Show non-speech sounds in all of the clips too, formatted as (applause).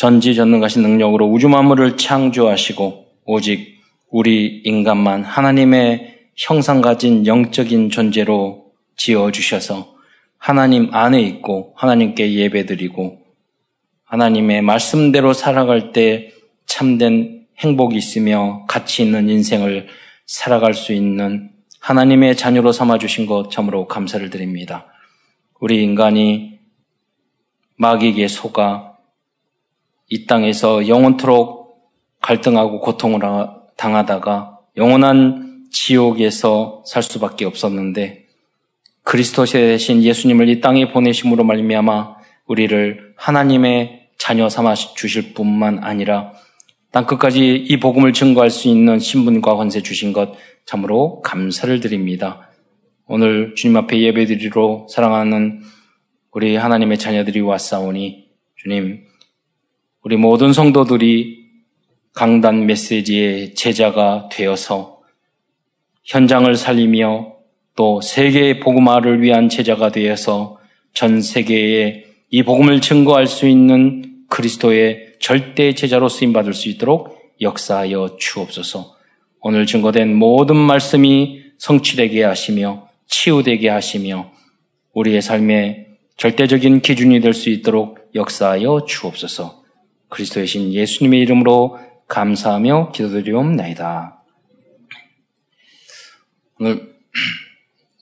전지전능하신 능력으로 우주 만물을 창조하시고 오직 우리 인간만 하나님의 형상 가진 영적인 존재로 지어 주셔서 하나님 안에 있고 하나님께 예배드리고 하나님의 말씀대로 살아갈 때 참된 행복이 있으며 가치 있는 인생을 살아갈 수 있는 하나님의 자녀로 삼아 주신 것 참으로 감사를 드립니다. 우리 인간이 마귀에게 속아 이 땅에서 영원토록 갈등하고 고통을 당하다가 영원한 지옥에서 살 수밖에 없었는데 그리스도 대신 예수님을 이 땅에 보내심으로 말미암아 우리를 하나님의 자녀 삼아 주실 뿐만 아니라 땅 끝까지 이 복음을 증거할 수 있는 신분과 권세 주신 것 참으로 감사를 드립니다. 오늘 주님 앞에 예배드리러 사랑하는 우리 하나님의 자녀들이 왔사오니 주님 우리 모든 성도들이 강단 메시지의 제자가 되어서 현장을 살리며 또 세계의 복음화를 위한 제자가 되어서 전 세계에 이 복음을 증거할 수 있는 그리스도의 절대 제자로 쓰임 받을 수 있도록 역사하여 주옵소서. 오늘 증거된 모든 말씀이 성취되게 하시며 치유되게 하시며 우리의 삶의 절대적인 기준이 될 수 있도록 역사하여 주옵소서. 그리스도의 신 예수님의 이름으로 감사하며 기도드리옵나이다. 오늘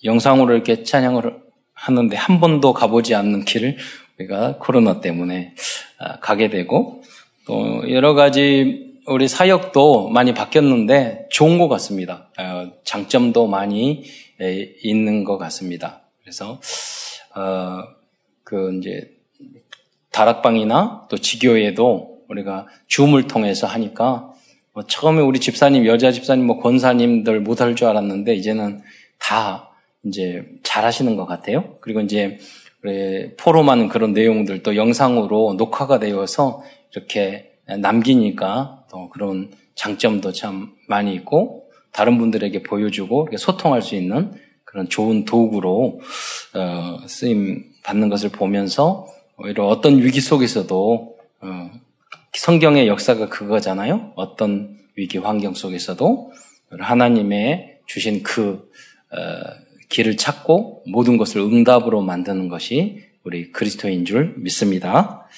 영상으로 이렇게 찬양을 하는데 한 번도 가보지 않는 길을 우리가 코로나 때문에 아, 가게 되고 또 여러 가지 우리 사역도 많이 바뀌었는데 좋은 것 같습니다. 어, 장점도 많이 있는 것 같습니다. 그래서 어, 그 이제 다락방이나 또 지교에도 우리가 줌을 통해서 하니까 뭐 처음에 우리 집사님 여자 집사님 뭐 권사님들 못할 줄 알았는데 이제는 다 이제 잘하시는 것 같아요. 그리고 이제 포로만 그런 내용들 또 영상으로 녹화가 되어서 이렇게 남기니까 또 그런 장점도 참 많이 있고 다른 분들에게 보여주고 소통할 수 있는 그런 좋은 도구로 어, 쓰임 받는 것을 보면서 오히려 어떤 위기 속에서도 어, 성경의 역사가 그거잖아요. 어떤 위기 환경 속에서도 하나님의 주신 그 어, 길을 찾고 모든 것을 응답으로 만드는 것이 우리 그리스도인 줄 믿습니다.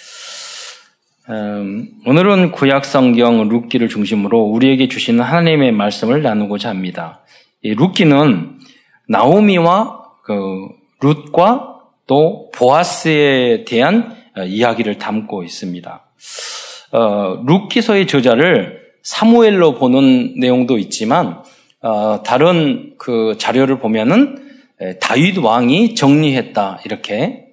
음, 오늘은 구약 성경 룻기를 중심으로 우리에게 주시는 하나님의 말씀을 나누고자 합니다. 이 룻기는 나오미와 그 룻과 또 보아스에 대한 어, 이야기를 담고 있습니다. 어, 룻기서의 저자를 사무엘로 보는 내용도 있지만 어, 다른 그 자료를 보면은 다윗 왕이 정리했다 이렇게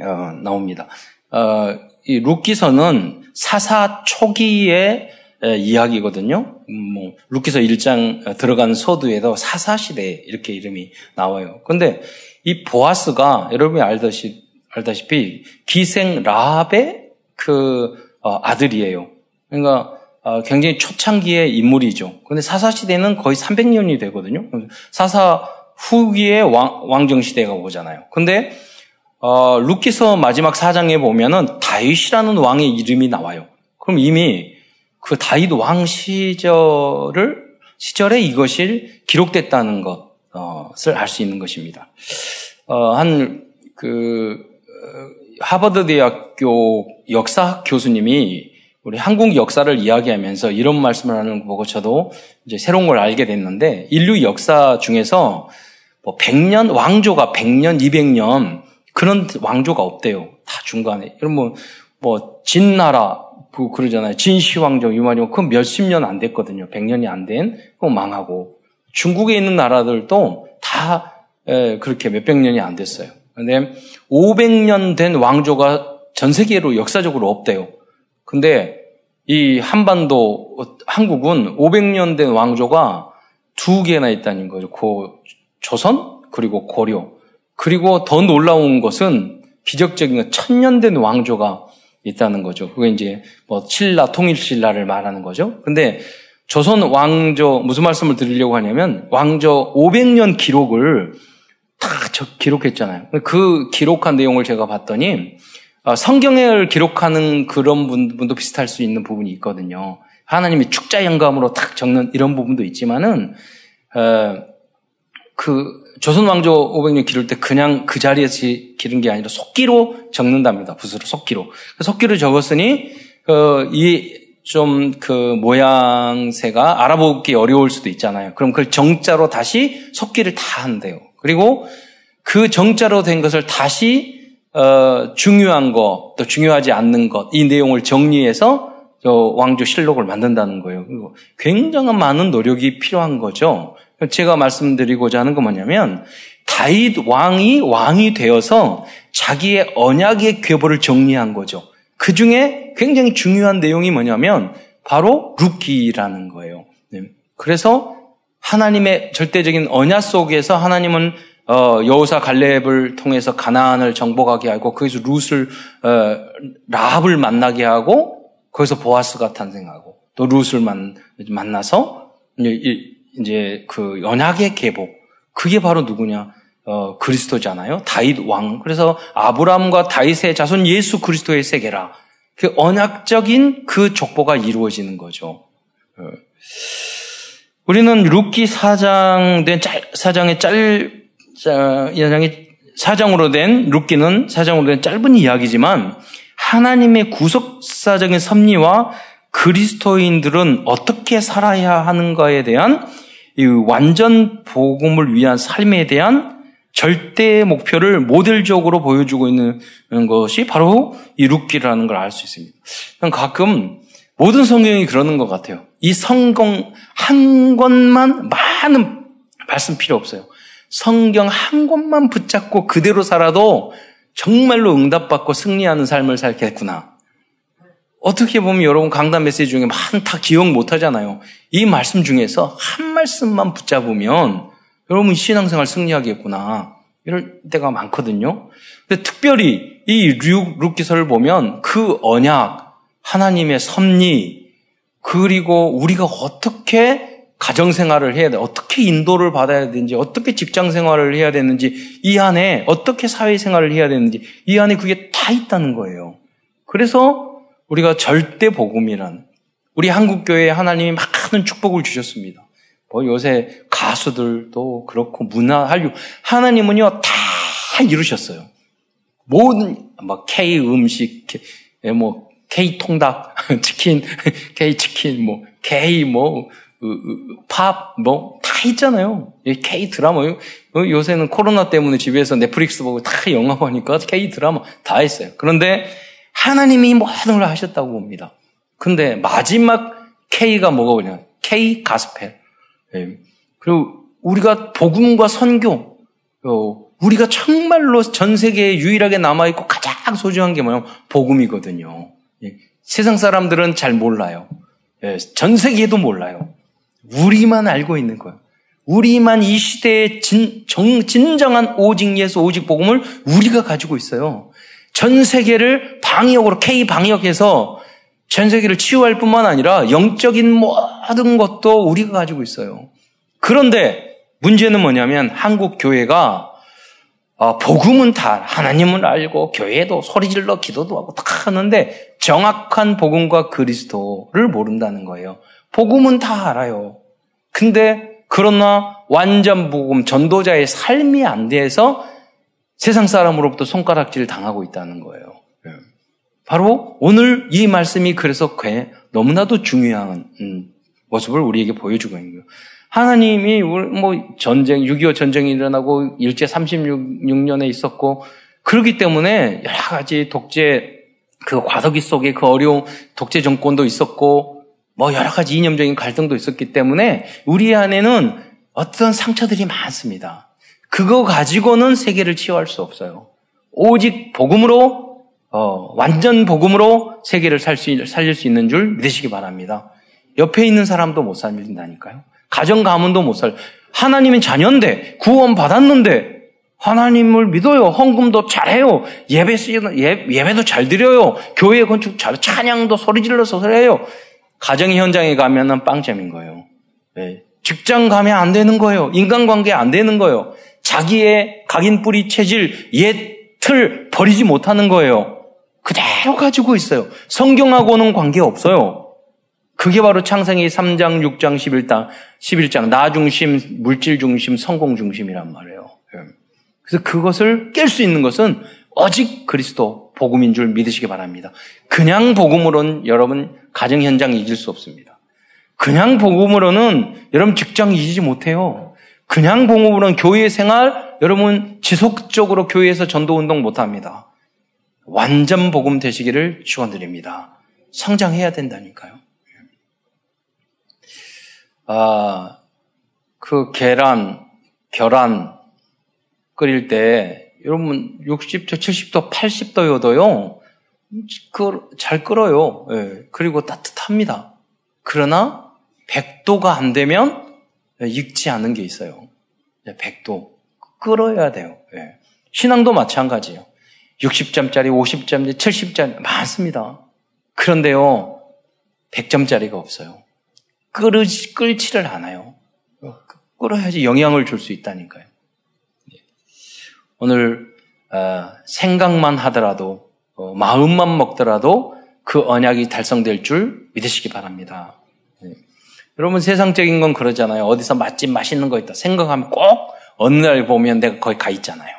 어, 나옵니다. 어, 이 룻기서는 사사 초기의 이야기거든요. 음, 뭐 룻기서 1장 들어간 서두에도 사사 시대 이렇게 이름이 나와요. 근데 이 보아스가 여러분이 알다시, 알다시피 기생 라합의 그 아들이에요. 그러니까 어, 굉장히 초창기의 인물이죠. 근데 사사 시대는 거의 300년이 되거든요. 사사 후기의 왕, 정 시대가 오잖아요. 근데 어, 루키서 마지막 사장에 보면은 다윗이라는 왕의 이름이 나와요. 그럼 이미 그 다윗 왕 시절을 시절에 이것이 기록됐다는 것 을알수 있는 것입니다. 어, 한그 어, 하버드 대학교 역사학 교수님이 우리 한국 역사를 이야기하면서 이런 말씀을 하는 거 보고 저도 이제 새로운 걸 알게 됐는데 인류 역사 중에서 뭐 100년 왕조가 100년, 200년 그런 왕조가 없대요. 다 중간에. 여러분 뭐, 뭐 진나라 그 그러잖아요. 진시황조 유만이면 그 몇십 년 안 됐거든요. 100년이 안 된. 그거 망하고 중국에 있는 나라들도 다 에, 그렇게 몇백 년이 안 됐어요. 근데 500년 된 왕조가 전 세계로 역사적으로 없대요. 근데 이 한반도 한국은 500년 된 왕조가 두 개나 있다는 거죠. 그 조선 그리고 고려 그리고 더 놀라운 것은 기적적인 건 천년 된 왕조가 있다는 거죠. 그게 이제 뭐 신라 통일 신라를 말하는 거죠. 근데 조선 왕조 무슨 말씀을 드리려고 하냐면 왕조 500년 기록을 다 기록했잖아요. 그 기록한 내용을 제가 봤더니 어, 성경을 기록하는 그런 분도 비슷할 수 있는 부분이 있거든요. 하나님이 축자 영감으로 탁 적는 이런 부분도 있지만은 어, 그 조선 왕조 500년 기를 때 그냥 그 자리에서 기른 게 아니라 속기로 적는답니다. 붓으로 속기로. 그 속기로 적었으니 어, 이 좀 그 모양새가 알아보기 어려울 수도 있잖아요. 그럼 그걸 정자로 다시 속기를 다 한대요. 그리고 그 정자로 된 것을 다시 어, 중요한 것, 또 중요하지 않는 것, 이 내용을 정리해서 왕조 실록을 만든다는 거예요. 그리고 굉장한 많은 노력이 필요한 거죠. 제가 말씀드리고자 하는 건 뭐냐면 다윗 왕이 왕이 되어서 자기의 언약의 궤보를 정리한 거죠. 그 중에 굉장히 중요한 내용이 뭐냐면 바로 룻기라는 거예요. 네. 그래서 하나님의 절대적인 언약 속에서 하나님은 어, 여호사 갈렙을 통해서 가나안을 정복하게 하고 거기서 룻을 어, 라합을 만나게 하고 거기서 보아스가 탄생하고 또 룻을 만, 만나서 이제, 그 언약의 계복 그게 바로 누구냐 어, 그리스도잖아요 다윗 왕 그래서 아브라함과 다윗의 자손 예수 그리스도의 세계라 그 언약적인 그 족보가 이루어지는 거죠. 어. 우리는 룻기 사장 된 짤, 사장의 짤 사장이 사장으로 된 룻기는 사장으로 된 짧은 이야기지만 하나님의 구속사적인 섭리와 그리스도인들은 어떻게 살아야 하는가에 대한 이 완전 복음을 위한 삶에 대한 절대 목표를 모델적으로 보여주고 있는 것이 바로 이 룻기라는 걸 알 수 있습니다. 가끔 모든 성경이 그러는 것 같아요. 이 성경 한 권만 많은 말씀 필요 없어요. 성경 한 권만 붙잡고 그대로 살아도 정말로 응답받고 승리하는 삶을 살겠구나. 어떻게 보면 여러분 강단 메시지 중에 많다 기억 못 하잖아요. 이 말씀 중에서 한 말씀만 붙잡으면 여러분 신앙생활 승리하겠구나. 이럴 때가 많거든요. 근데 특별히 이 룩기서를 보면 그 언약, 하나님의 섭리, 그리고 우리가 어떻게 가정 생활을 해야 돼. 어떻게 인도를 받아야 되는지, 어떻게 직장 생활을 해야 되는지, 이 안에 어떻게 사회 생활을 해야 되는지, 이 안에 그게 다 있다는 거예요. 그래서 우리가 절대 복음이란 우리 한국 교회에 하나님이 많은 축복을 주셨습니다. 뭐 요새 가수들도 그렇고 문화 한류 하나님은요 다 이루셨어요. 모든 뭐 K 음식, 예, 뭐 K 통닭, (laughs) 치킨, (laughs) K 치킨, 뭐 K 뭐 팝, 뭐, 다 있잖아요. K 드라마. 어, 요새는 코로나 때문에 집에서 넷플릭스 보고 다 영화 보니까 K 드라마 다 있어요. 그런데 하나님이 모든 걸 하셨다고 봅니다. 근데 마지막 K가 뭐가 뭐냐? K 가스펠. 예. 그리고 우리가 복음과 선교, 어, 우리가 정말로 전 세계에 유일하게 남아있고 가장 소중한 게 뭐냐면 복음이거든요. 예. 세상 사람들은 잘 몰라요. 예. 전 세계에도 몰라요. 우리만 알고 있는 거예요. 우리만 이 시대의 진, 정, 진정한 오직 예수, 오직 복음을 우리가 가지고 있어요. 전 세계를 방역으로, K 방역해서 전 세계를 치유할 뿐만 아니라 영적인 모든 것도 우리가 가지고 있어요. 그런데 문제는 뭐냐면 한국 교회가 어, 복음은 다 하나님을 알고 교회도 소리질러 기도도 하고 다 하는데 정확한 복음과 그리스도를 모른다는 거예요. 복음은 다 알아요. 근데 그러나 완전 복음 전도자의 삶이 안 돼서 세상 사람으로부터 손가락질 당하고 있다는 거예요. 예. 바로 오늘 이 말씀이 그래서 너무나도 중요한 음, 모습을 우리에게 보여주고 있는 거예요. 하나님이 뭐 전쟁, 6.25 전쟁이 일어나고 일제 36년에 있었고 그렇기 때문에 여러 가지 독재 그 과도기 속에 그 어려운 독재 정권도 있었고 뭐 여러 가지 이념적인 갈등도 있었기 때문에 우리 안에는 어떤 상처들이 많습니다. 그거 가지고는 세계를 치유할 수 없어요. 오직 복음으로 어, 완전 복음으로 세계를 살 수, 살릴 수 있는 줄 믿으시기 바랍니다. 옆에 있는 사람도 못 살린다니까요. 가정 가문도 못 살. 하나님은 자녀인데 구원 받았는데 하나님을 믿어요. 헌금도 잘해요. 예배 예, 예배도 잘 드려요. 교회 건축 잘 찬양도 소리 질러서 해요. 가정 현장에 가면은 빵점인 거예요. 네. 직장 가면 안 되는 거예요. 인간관계 안 되는 거예요. 자기의 각인 뿌리 체질, 옛 틀 버리지 못하는 거예요. 그대로 가지고 있어요. 성경하고는 관계 없어요. 그게 바로 창세기 3장, 6장, 11장, 11장, 나 중심, 물질 중심, 성공 중심이란 말이에요. 예. 그래서 그것을 깰 수 있는 것은 오직 그리스도 복음인 줄 믿으시기 바랍니다. 그냥 복음으로는 여러분 가정 현장 이길 수 없습니다. 그냥 복음으로는 여러분 직장 이기지 못해요. 그냥 복음으로는 교회 생활 여러분 지속적으로 교회에서 전도 운동 못 합니다. 완전 복음 되시기를 축원드립니다. 성장해야 된다니까요. 아, 그 계란, 계란 끓일 때 여러분 60도, 70도, 80도여도요. 그잘 끓어요. 예, 그리고 따뜻합니다. 그러나 100도가 안 되면 익지 않은 게 있어요. 100도. 끓어야 돼요. 예. 신앙도 마찬가지예요. 60점짜리, 50점짜리, 70점짜리 많습니다. 그런데요, 100점짜리가 없어요. 끓지, 끓지를 않아요. 끓어야지 영향을 줄 수 있다니까요. 예. 오늘 어, 생각만 하더라도 어, 마음만 먹더라도 그 언약이 달성될 줄 믿으시기 바랍니다. 네. 여러분 세상적인 건 그러잖아요. 어디서 맛집 맛있는 거 있다 생각하면 꼭 어느 날 보면 내가 거기 가 있잖아요.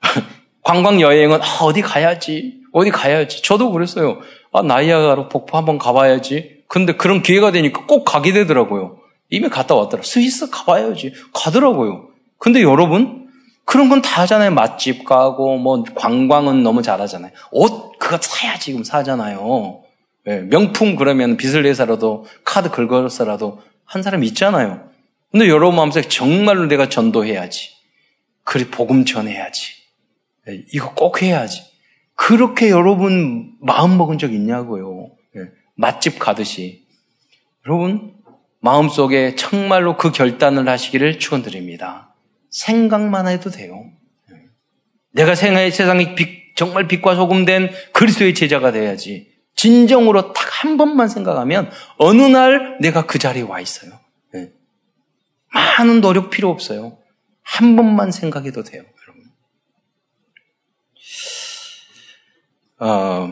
(laughs) 관광 여행은 아, 어디 가야지, 어디 가야지. 저도 그랬어요. 아 나이아가라 폭포 한번 가봐야지. 근데 그런 기회가 되니까 꼭 가게 되더라고요. 이미 갔다 왔더라. 스위스 가봐야지. 가더라고요. 근데 여러분 그런 건 다 하잖아요. 맛집 가고 뭐 관광은 너무 잘하잖아요. 옷 그거 사야 지 금 사잖아요. 네, 명품 그러면 빚을 내서라도 카드 긁어서라도 한 사람 있잖아요. 근데 여러분 마음속에 정말로 내가 전도해야지. 그래 복음 전해야지. 네, 이거 꼭 해야지. 그렇게 여러분 마음 먹은 적 있냐고요. 네, 맛집 가듯이. 여러분 마음속에 정말로 그 결단을 하시기를 축원드립니다. 생각만 해도 돼요. 내가 생각의 세상에 빛, 정말 빛과 소금 된 그리스도의 제자가 돼야지. 진정으로 딱 한 번만 생각하면 어느 날 내가 그 자리에 와 있어요. 네. 많은 노력 필요 없어요. 한 번만 생각해도 돼요, 여러분. 어,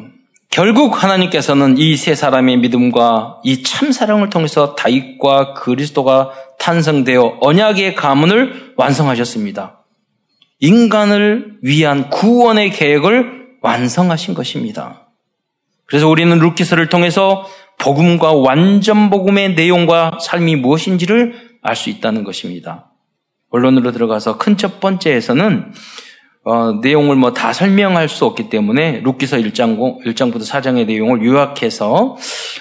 결국 하나님께서는 이 세 사람의 믿음과 이 참 사랑을 통해서 다윗과 그리스도가 탄생되어 언약의 가문을 완성하셨습니다. 인간을 위한 구원의 계획을 완성하신 것입니다. 그래서 우리는 루키스를 통해서 복음과 완전 복음의 내용과 삶이 무엇인지를 알 수 있다는 것입니다. 본론으로 들어가서 큰 첫 번째에서는 어, 내용을 뭐 다 설명할 수 없기 때문에 루키서 1장, 1장부터 4장의 내용을 요약해서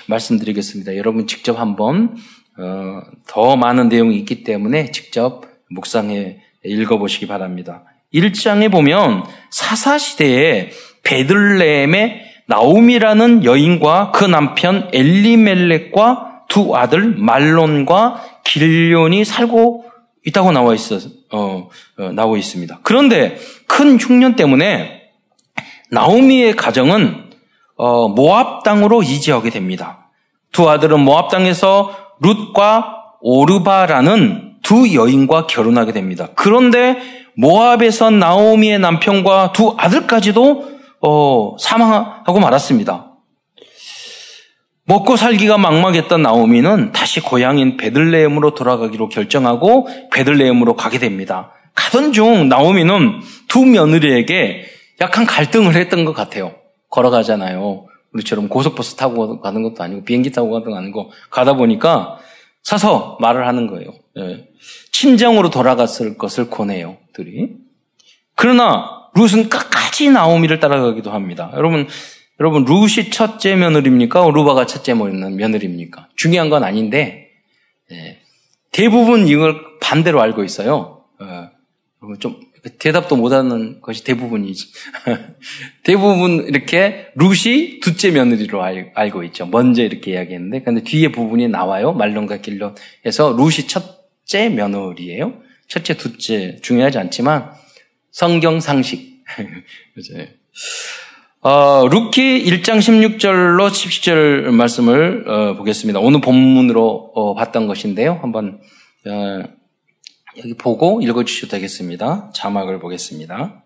말씀드리겠습니다. 여러분 직접 한번 어, 더 많은 내용이 있기 때문에 직접 묵상해 읽어보시기 바랍니다. 1장에 보면 사사시대에 베들레헴의 나움이라는 여인과 그 남편 엘리멜렉과 두 아들 말론과 길련이 살고 있다고 나와 있어 어, 어, 나와 있습니다. 그런데 큰 흉년 때문에 나오미의 가정은 어, 모압 땅으로 이지하게 됩니다. 두 아들은 모압 땅에서 룻과 오르바라는 두 여인과 결혼하게 됩니다. 그런데 모압에서 나오미의 남편과 두 아들까지도 어, 사망하고 말았습니다. 먹고 살기가 막막했던 나오미는 다시 고향인 베들레헴으로 돌아가기로 결정하고 베들레헴으로 가게 됩니다. 가던 중 나오미는 두 며느리에게 약간 갈등을 했던 것 같아요. 걸어가잖아요. 우리처럼 고속버스 타고 가는 것도 아니고 비행기 타고 가는 것도 아니고 가다 보니까 사서 말을 하는 거예요. 예. 친정으로 돌아갔을 것을 권해요. 둘이. 그러나 룻은 끝까지 나오미를 따라가기도 합니다. 여러분, 여러분 룻이 첫째 며느리입니까? 루바가 첫째 며느리입니까? 중요한 건 아닌데 예. 대부분 이걸 반대로 알고 있어요. 어, 좀 대답도 못하는 것이 대부분이지. (laughs) 대부분 이렇게 룻이 둘째 며느리로 알, 고 있죠. 먼저 이렇게 이야기했는데, 근데 뒤에 부분이 나와요. 말론과 길론에서 룻이 첫째 며느리예요. 첫째, 둘째 중요하지 않지만 성경 상식. (laughs) 어, 룻기 1장 16절로 17절 말씀을 어, 보겠습니다. 오늘 본문으로 어, 봤던 것인데요. 한번 어, 여기 보고 읽어주셔도 되겠습니다. 자막을 보겠습니다.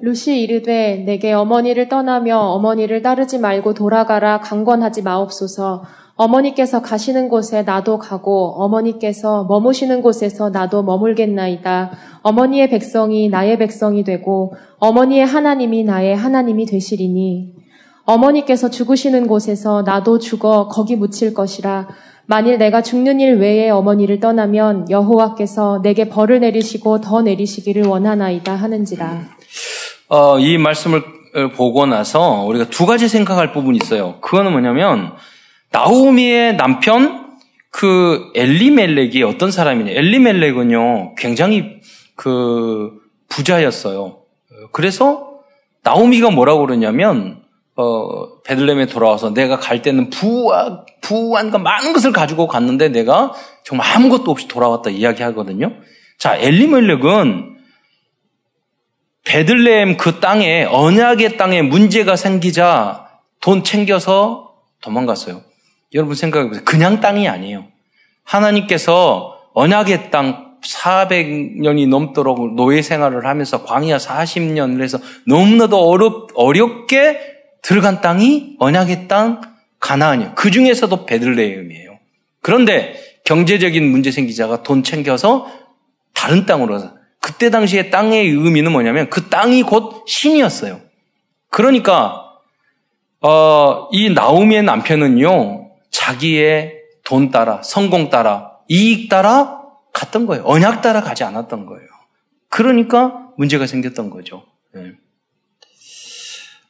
룻이 이르되 내게 어머니를 떠나며 어머니를 따르지 말고 돌아가라 강권하지 마옵소서. 어머니께서 가시는 곳에 나도 가고 어머니께서 머무시는 곳에서 나도 머물겠나이다. 어머니의 백성이 나의 백성이 되고 어머니의 하나님이 나의 하나님이 되시리니 어머니께서 죽으시는 곳에서 나도 죽어 거기 묻힐 것이라. 만일 내가 죽는 일 외에 어머니를 떠나면 여호와께서 내게 벌을 내리시고 더 내리시기를 원하나이다 하는지라. 어, 이 말씀을 보고 나서 우리가 두 가지 생각할 부분이 있어요. 그거는 뭐냐면 나오미의 남편 그 엘리멜렉이 어떤 사람이냐? 엘리멜렉은요 굉장히 그 부자였어요. 그래서 나오미가 뭐라고 그러냐면 어, 베들렘에 돌아와서 내가 갈 때는 부와, 부한과 많은 것을 가지고 갔는데 내가 정말 아무것도 없이 돌아왔다 이야기하거든요. 자, 엘리멜렉은 베들레헴 그 땅에 언약의 땅에 문제가 생기자 돈 챙겨서 도망갔어요. 여러분 생각해보세요. 그냥 땅이 아니에요. 하나님께서 언약의 땅 400년이 넘도록 노예 생활을 하면서 광야 40년을 해서 너무나도 어렵, 어렵게 들어간 땅이 언약의 땅 가나안이에요. 그 중에서도 베들레헴이에요. 그런데 경제적인 문제 생기자가 돈 챙겨서 다른 땅으로 가서 그때 당시에 땅의 의미는 뭐냐면 그 땅이 곧 신이었어요. 그러니까 어, 이 나오미의 남편은요 자기의 돈 따라 성공 따라 이익 따라 갔던 거예요. 언약 따라 가지 않았던 거예요. 그러니까 문제가 생겼던 거죠. 네.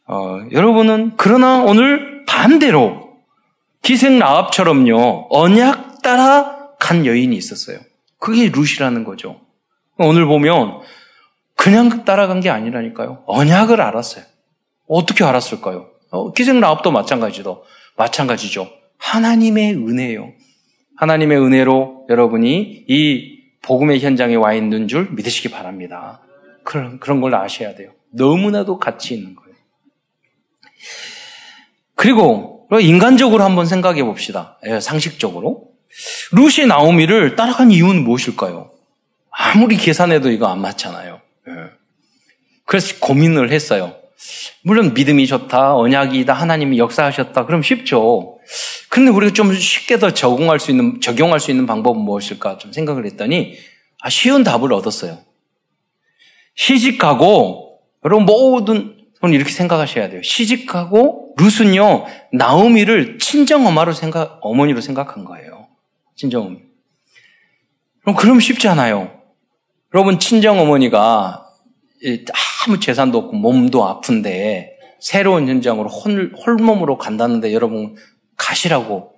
어, 여러분은 그러나 오늘 반대로 기생 라합처럼요 언약 따라 간 여인이 있었어요. 그게 루시라는 거죠. 오늘 보면 그냥 따라간 게 아니라니까요. 언약을 알았어요. 어떻게 알았을까요? 어, 기생 라합도 마찬가지도 마찬가지죠. 하나님의 은혜요. 하나님의 은혜로 여러분이 이 복음의 현장에 와 있는 줄 믿으시기 바랍니다. 그런 그런 걸 아셔야 돼요. 너무나도 가치 있는 거예요. 그리고 인간적으로 한번 생각해 봅시다. 예, 상식적으로. 루시 나오미를 따라간 이유는 무엇일까요? 아무리 계산해도 이거 안 맞잖아요. 예. 그래서 고민을 했어요. 물론 믿음이 좋다, 언약이다, 하나님이 역사하셨다. 그럼 쉽죠. 근데 우리가 좀 쉽게 더 적응할 수 있는, 적용할 수 있는 방법은 무엇일까 좀 생각을 했더니, 아, 쉬운 답을 얻었어요. 시집가고, 여러분 모든 저는 이렇게 생각하셔야 돼요. 시집가고 룻은요 나오미를 친정 엄마로 생각 어머니로 생각한 거예요. 친정 어머니. 그럼 그럼 쉽지 않아요. 여러분 친정 어머니가 아무 재산도 없고 몸도 아픈데 새로운 현장으로 홀, 홀몸으로 간다는데 여러분 가시라고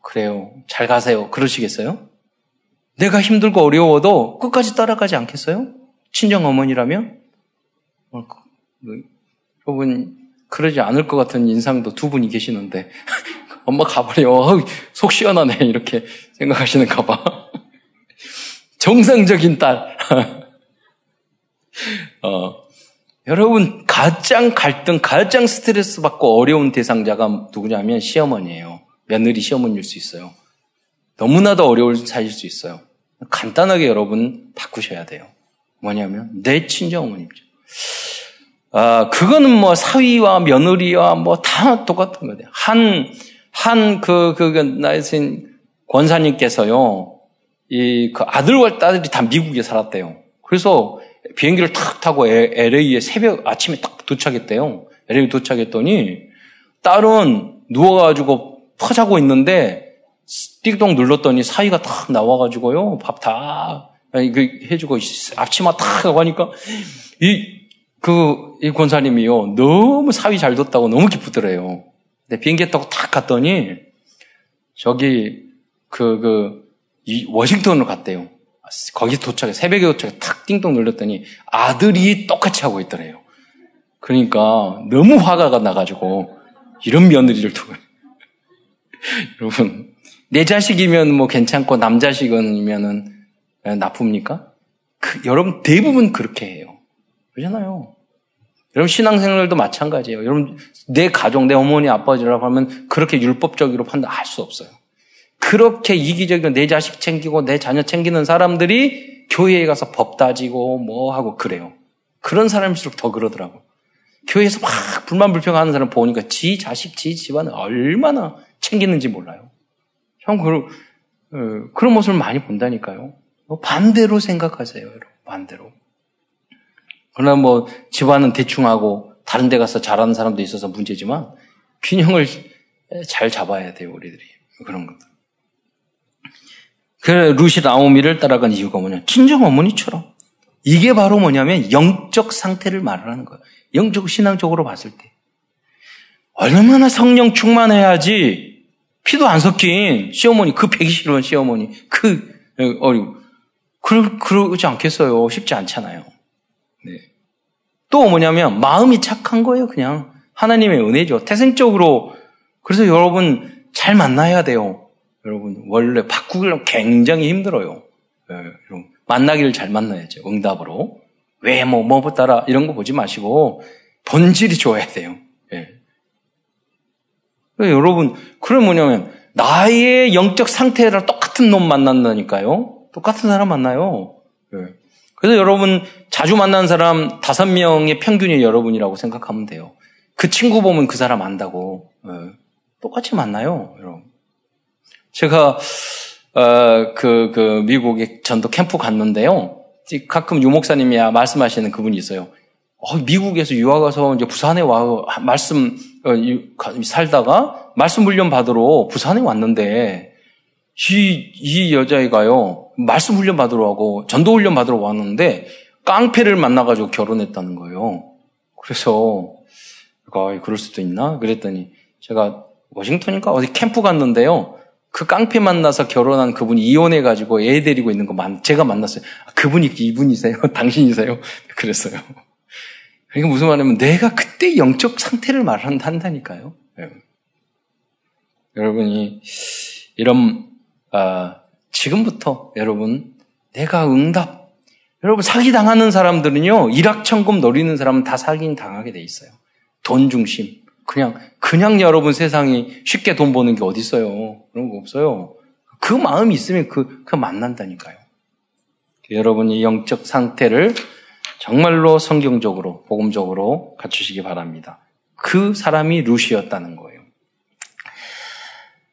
그래요. 잘 가세요. 그러시겠어요? 내가 힘들고 어려워도 끝까지 따라가지 않겠어요? 친정 어머니라면? 어, 그, 그, 여러분 그러지 않을 것 같은 인상도 두 분이 계시는데 (laughs) 엄마 가버려 속 시원하네 이렇게 생각하시는가 봐 (laughs) 정상적인 딸 (laughs) 어, 여러분 가장 갈등 가장 스트레스 받고 어려운 대상자가 누구냐면 시어머니예요. 며느리 시어머니일 수 있어요. 너무나도 어려울 사이일 수 있어요. 간단하게 여러분 바꾸셔야 돼요. 뭐냐면 내 친정 어머니죠. 아, 그거는 뭐 사위와 며느리와 뭐 다 똑같은 거예요. 한, 한 그, 그, 그, 나이신 권사님께서요, 이, 그 아들과 딸이 다 미국에 살았대요. 그래서 비행기를 탁 타고 LA에 새벽, 아침에 딱 도착했대요. LA 도착했더니 딸은 누워가지고 퍼자고 있는데 띵동 눌렀더니 사위가 탁 나와가지고요. 밥 다, 해주고 앞치마 탁 하고 하니까 이, 그, 이 권사님이요, 너무 사위 잘 뒀다고 너무 기쁘더래요. 근데 비행기 타고 탁 갔더니, 저기, 그, 그, 이 워싱턴으로 갔대요. 거기 도착해, 새벽에 도착해 탁 띵동 눌렀더니 아들이 똑같이 하고 있더래요. 그러니까 너무 화가 나가지고, 이런 며느리를 두고. (laughs) 여러분, 내 자식이면 뭐 괜찮고 남자식이면은 나쁩니까? 그, 여러분 대부분 그렇게 해요. 그러잖아요. 여러분 신앙생활도 마찬가지예요. 여러분 내 가족, 내 어머니, 아버지라고 하면 그렇게 율법적으로 판단할 수 없어요. 그렇게 이기적이고 내 자식 챙기고 내 자녀 챙기는 사람들이 교회에 가서 법 따지고 뭐 하고 그래요. 그런 사람일수록 더 그러더라고. 교회에서 막 불만 불평하는 사람 보니까 지 자식, 지 집안을 얼마나 챙기는지 몰라요. 형, 그, 어, 그런 모습을 많이 본다니까요. 뭐 반대로 생각하세요, 여러분. 반대로. 그러나 뭐 집안은 대충 하고 다른 데 가서 잘하는 사람도 있어서 문제지만 균형을 잘 잡아야 돼요, 우리들이. 그런 것들. 그래, 루시 나오미를 따라간 이유가 뭐냐? 친정 어머니처럼. 이게 바로 뭐냐면 영적 상태를 말하는 거예요. 영적 신앙적으로 봤을 때. 얼마나 성령 충만해야지 피도 안 섞인 시어머니, 그 120원 시어머니, 그, 어리, 그, 그러지 않겠어요. 쉽지 않잖아요. 네. 또 뭐냐면 마음이 착한 거예요, 그냥. 하나님의 은혜죠. 태생적으로. 그래서 여러분 잘 만나야 돼요. 여러분, 원래 바꾸기는 굉장히 힘들어요. 네, 여러분. 만나기를 잘 만나야죠. 응답으로. 왜, 뭐, 뭐, 따라, 이런 거 보지 마시고, 본질이 좋아야 돼요. 예. 여러분, 그럼 뭐냐면, 나의 영적 상태랑 똑같은 놈 만난다니까요? 똑같은 사람 만나요. 예. 그래서 여러분, 자주 만나는 사람 다섯 명의 평균이 여러분이라고 생각하면 돼요. 그 친구 보면 그 사람 안다고. 예. 똑같이 만나요, 여러분. 제가 어, 그, 그, 미국에 전도 캠프 갔는데요. 가끔 유목사님이 말씀하시는 그분이 있어요. 어, 미국에서 유학 가서 이제 부산에 와, 말씀, 어, 살다가 말씀 훈련 받으러 부산에 왔는데, 이, 이 여자애가요, 말씀 훈련 받으러 하고, 전도 훈련 받으러 왔는데, 깡패를 만나가지고 결혼했다는 거예요. 그래서, 아, 그럴 수도 있나? 그랬더니, 제가 워싱턴인가? 어디 캠프 갔는데요. 그 깡패 만나서 결혼한 그분이 이혼해가지고 애 데리고 있는 거 만, 제가 만났어요. 아, 그분이 이분이세요? (laughs) 당신이세요? 그랬어요. 그러니까 무슨 말이냐면 내가 그때 영적 상태를 말한다니까요. 네. 여러분이 이런 아, 지금부터 여러분 내가 응답 여러분 사기 당하는 사람들은요 일확천금 노리는 사람은 다 사기 당하게 돼 있어요. 돈 중심 그냥, 그냥 여러분 세상이 쉽게 돈 버는 게 어딨어요. 그런 거 없어요. 그 마음이 있으면 그, 그 만난다니까요. 여러분이 영적 상태를 정말로 성경적으로, 복음적으로 갖추시기 바랍니다. 그 사람이 루시였다는 거예요.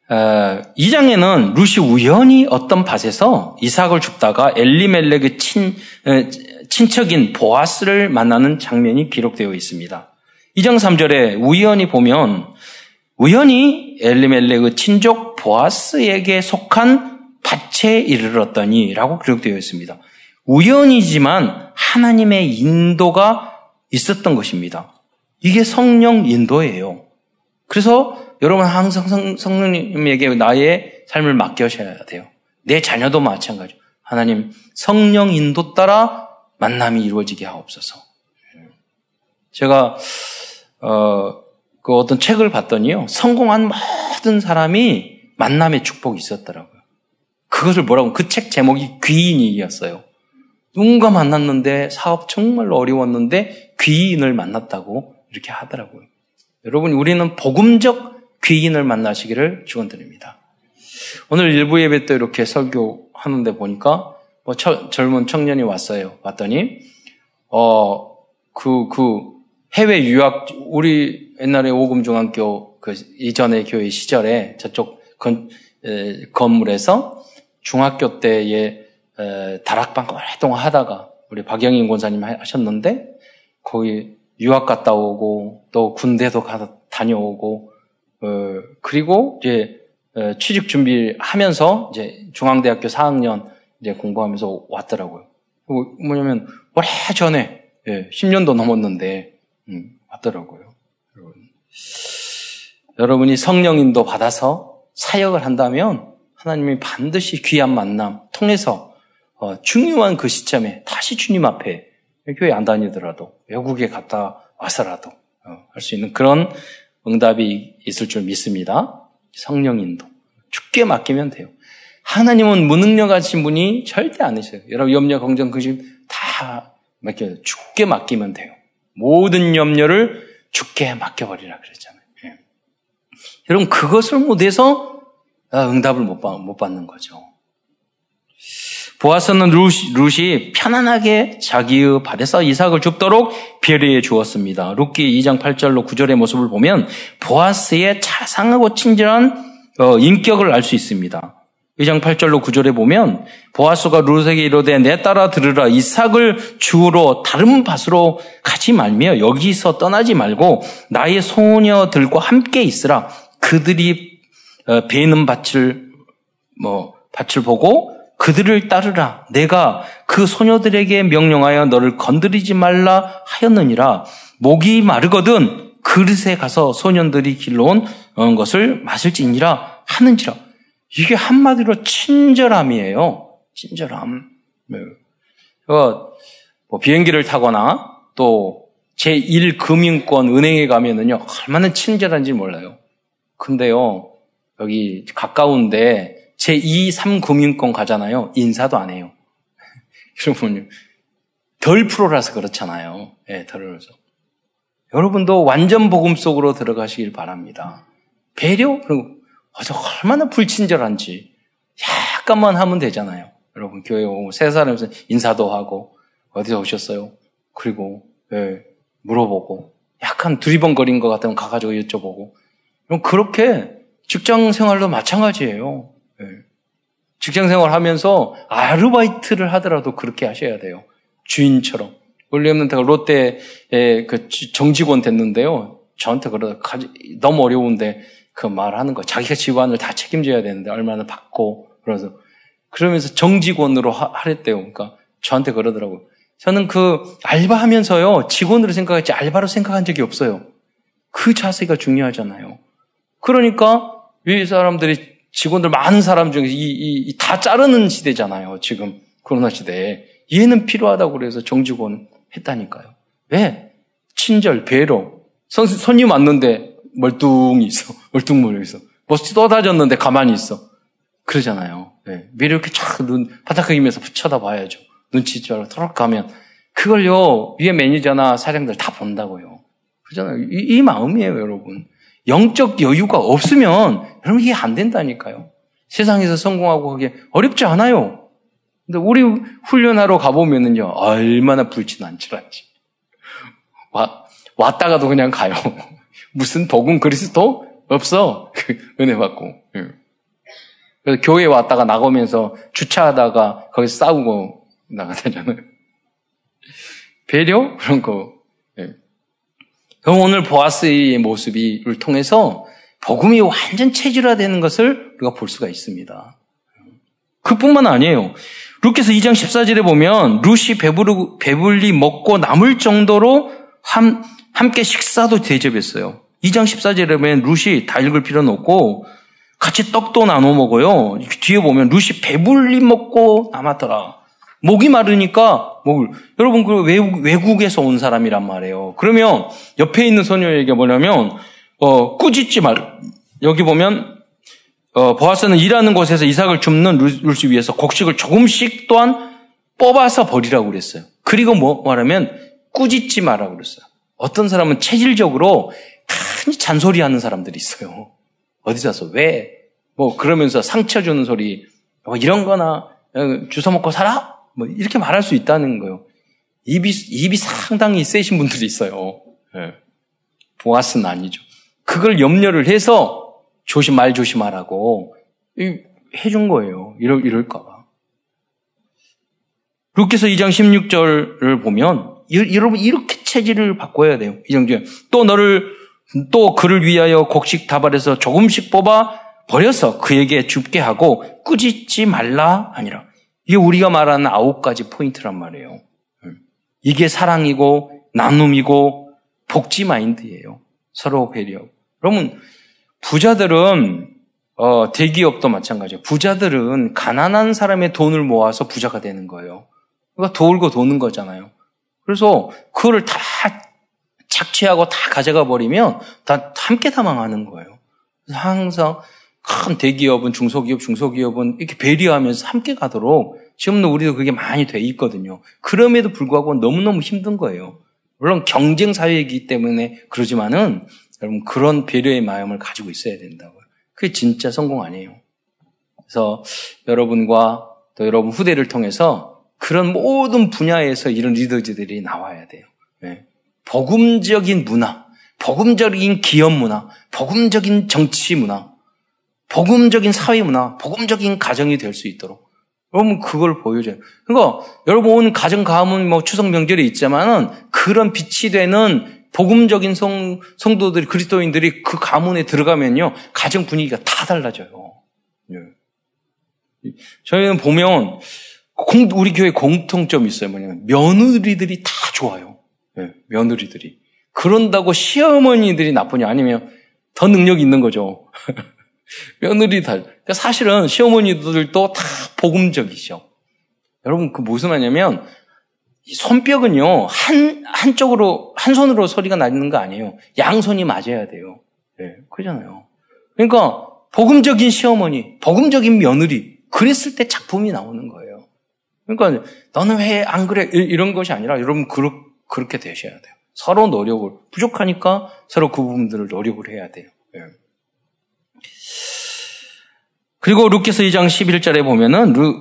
어, 이 장에는 루시 우연히 어떤 밭에서 이삭을 줍다가 엘리멜렉의 친, 어, 친척인 보아스를 만나는 장면이 기록되어 있습니다. 2장 3절에 우연히 보면 우연히 엘리멜렉의 친족 보아스에게 속한 밭에 이르렀더니 라고 기록되어 있습니다. 우연이지만 하나님의 인도가 있었던 것입니다. 이게 성령 인도예요. 그래서 여러분 항상 성, 성령님에게 나의 삶을 맡겨셔야 돼요. 내 자녀도 마찬가지. 하나님 성령 인도 따라 만남이 이루어지게 하옵소서. 제가 어, 그 어떤 책을 봤더니요. 성공한 모든 사람이 만남의 축복이 있었더라고요. 그것을 뭐라고, 그 책 제목이 귀인이었어요. 누군가 만났는데 사업 정말로 어려웠는데 귀인을 만났다고 이렇게 하더라고요. 여러분, 우리는 복음적 귀인을 만나시기를 축원드립니다. 오늘 일부 예배 때 이렇게 설교하는데 보니까 뭐 처, 젊은 청년이 왔어요. 왔더니 어그그 그 해외 유학 우리 옛날에 오금중앙교 그 이전의 교회 시절에 저쪽 건, 에, 건물에서 중학교 때에 에, 다락방 오랫동안 하다가 우리 박영인 권사님 하셨는데 거기 유학 갔다 오고 또 군대도 가 다녀오고 어, 그리고 이제 어, 취직 준비하면서 이제 중앙대학교 4학년 이제 공부하면서 왔더라고요. 뭐냐면 오래 전에 예, 10년도 넘었는데 음, 왔더라고요. 여러분. 여러분이 성령 인도 받아서 사역을 한다면 하나님이 반드시 귀한 만남 통해서 어, 중요한 그 시점에 다시 주님 앞에 교회 안 다니더라도 외국에 갔다 와서라도 어, 할수 있는 그런 응답이 있을 줄 믿습니다. 성령 인도 죽게 맡기면 돼요. 하나님은 무능력하신 분이 절대 아니세요. 여러분 염려, 걱정, 근심 다 맡겨요. 죽게 맡기면 돼요. 모든 염려를 죽게 맡겨버리라 그랬잖아요. 예. 여러분, 그것을 못해서 아, 응답을 못, 받, 못 받는 거죠. 보아스는 룻이, 룻이 편안하게 자기의 발에서 이삭을 줍도록 배려해 주었습니다. 룻기 2장 8절로 9절의 모습을 보면 보아스의 자상하고 친절한 어, 인격을 알 수 있습니다. 2장 8절로 9절에 보면 보아스가 룻에게 이르되 내 따라 들으라 이삭을 주우러 다른 밭으로 가지 말며 여기서 떠나지 말고 나의 소녀들과 함께 있으라 그들이 어, 베는 밭을 뭐 밭을 보고 그들을 따르라. 내가 그 소녀들에게 명령하여 너를 건드리지 말라 하였느니라. 목이 마르거든 그릇에 가서 소년들이 길러온 어, 것을 마실지니라 하는지라. 이게 한마디로 친절함이에요. 친절함. 네. 어, 뭐 비행기를 타거나 또 제1금융권 은행에 가면은요, 얼마나 친절한지 몰라요. 근데요, 여기 가까운데 제2, 3금융권 가잖아요. 인사도 안 해요. (laughs) 여러분, 덜 프로라서 그렇잖아요. 예, 네, 덜어서. 여러분도 완전 복음 속으로 들어가시길 바랍니다. 배려? 그리고 얼마나 불친절한지. 약간만 하면 되잖아요. 여러분, 교회 오고 세 사람에서 인사도 하고, 어디서 오셨어요? 그리고, 예, 물어보고, 약간 두리번거린 것 같으면 가가지고 여쭤보고. 그럼 그렇게 직장 생활도 마찬가지예요. 네. 직장 생활 하면서 아르바이트를 하더라도 그렇게 하셔야 돼요. 주인처럼. 원래는 제가 롯데에 그 정직원 됐는데요. 저한테 그러다 너무 어려운데 그 말하는 거 자기가 직원을 다 책임져야 되는데 얼마나 받고 그래서 그러면서 정직원으로 하, 하랬대요. 그러니까 저한테 그러더라고요. 저는 그 알바하면서요 직원으로 생각했지 알바로 생각한 적이 없어요. 그 자세가 중요하잖아요. 그러니까 이 사람들이 직원들 많은 사람 중에 이, 이, 이, 다 자르는 시대잖아요. 지금 코로나 시대에. 얘는 필요하다고 그래서 정직원 했다니까요. 왜? 친절, 배려. 선, 손님 왔는데 멀뚱히 있어. (laughs) 멀뚱멀리 있어. 뭐 쏟아졌는데 가만히 있어. 그러잖아요. 네. 매일 이렇게 촥눈 바닥거리면서 쳐다봐야죠. 눈치 줄 털어 가면 그걸요 위에 매니저나 사장들 다 본다고요. 그러잖아요. 이, 이 마음이에요, 여러분. 영적 여유가 없으면 여러분 이게 안 된다니까요. 세상에서 성공하고 하기 어렵지 않아요. 근데 우리 훈련하러 가보면은요, 얼마나 불친한지란지. 와, 왔다가도 그냥 가요. (laughs) 무슨 복음 그리스도? 없어. 그 은혜 받고. 예. 그래서 교회 왔다가 나가면서 주차하다가 거기서 싸우고 나가잖아요. 배려? 그런 거 오늘 보아스의 모습을 통해서 복음이 완전 체질화되는 것을 우리가 볼 수가 있습니다. 그뿐만 아니에요. 루께서 2장 14절에 보면 룻이 배부르, 배불리 먹고 남을 정도로 함, 함께 식사도 대접했어요. 2장 14절에 보면 룻이 다 읽을 필요는 없고 같이 떡도 나눠 먹어요. 뒤에 보면 룻이 배불리 먹고 남았더라. 목이 마르니까 목을 여러분 그 외국, 외국에서 온 사람이란 말이에요. 그러면 옆에 있는 소녀에게 뭐냐면 어, 꾸짖지 말. 여기 보면 어, 보아스는 일하는 곳에서 이삭을 줍는 룰스 위에서 곡식을 조금씩 또한 뽑아서 버리라고 그랬어요. 그리고 뭐 말하면 꾸짖지 마라고 그랬어요. 어떤 사람은 체질적으로 간이 잔소리 하는 사람들이 있어요. 어디서? 왜? 뭐 그러면서 상처 주는 소리 뭐 이런 거나 어, 주워 먹고 살아? 뭐 이렇게 말할 수 있다는 거예요. 입이 입이 상당히 세신 분들이 있어요. 네. 보아스는 아니죠. 그걸 염려를 해서 조심 말 조심하라고 해준 거예요. 이럴 이럴까봐. 루키서 2장 16절을 보면 여러분 이렇게 체질을 바꿔야 돼요. 이장 중에 또 너를 또 그를 위하여 곡식 다발에서 조금씩 뽑아 버려서 그에게 줍게 하고 꾸짖지 말라 아니라 이게 우리가 말하는 아홉 가지 포인트란 말이에요. 음. 이게 사랑이고 나눔이고 복지 마인드예요. 서로 배려. 여러분 부자들은 어, 대기업도 마찬가지예요. 부자들은 가난한 사람의 돈을 모아서 부자가 되는 거예요. 그러니까 돌고 도는 거잖아요. 그래서 그거를 다 착취하고 다 가져가 버리면 다 함께 다 망하는 거예요. 그래서 항상 큰 대기업은 중소기업, 중소기업은 이렇게 배려하면서 함께 가도록 지금도 우리도 그게 많이 돼 있거든요. 그럼에도 불구하고 너무너무 힘든 거예요. 물론 경쟁 사회이기 때문에 그러지만은 여러분 그런 배려의 마음을 가지고 있어야 된다고요. 그게 진짜 성공 아니에요. 그래서 여러분과 또 여러분 후대를 통해서 그런 모든 분야에서 이런 리더들이 나와야 돼요. 네. 복음적인 문화, 복음적인 기업 문화, 복음적인 정치 문화, 복음적인 사회 문화, 복음적인 가정이 될 수 있도록. 여러분 그걸 보여줘요. 그러니까 여러분 가정 가문 뭐 추석 명절이 있지만은 그런 빛이 되는 복음적인 성 성도들이 그리스도인들이 그 가문에 들어가면요 가정 분위기가 다 달라져요. 예. 저희는 보면 공, 우리 교회 공통점이 있어요. 뭐냐면 며느리들이 다 좋아요. 예, 며느리들이. 그런다고 시어머니들이 나쁘냐 아니면 더 능력 있는 거죠. (laughs) 며느리 다. 그러니까 사실은 시어머니들도 다 복음적이죠. 여러분 그 무슨 말이냐면 손뼉은요 한 한쪽으로 한 손으로 소리가 나는 거 아니에요. 양손이 맞아야 돼요. 네, 그러잖아요. 그러니까 복음적인 시어머니, 복음적인 며느리 그랬을 때 작품이 나오는 거예요. 그러니까 너는 왜 안 그래 이런 것이 아니라 여러분 그렇, 그렇게 되셔야 돼요. 서로 노력을 부족하니까 서로 그 부분들을 노력을 해야 돼요. 네. 그리고 룻기서 2장 11절에 보면은 루,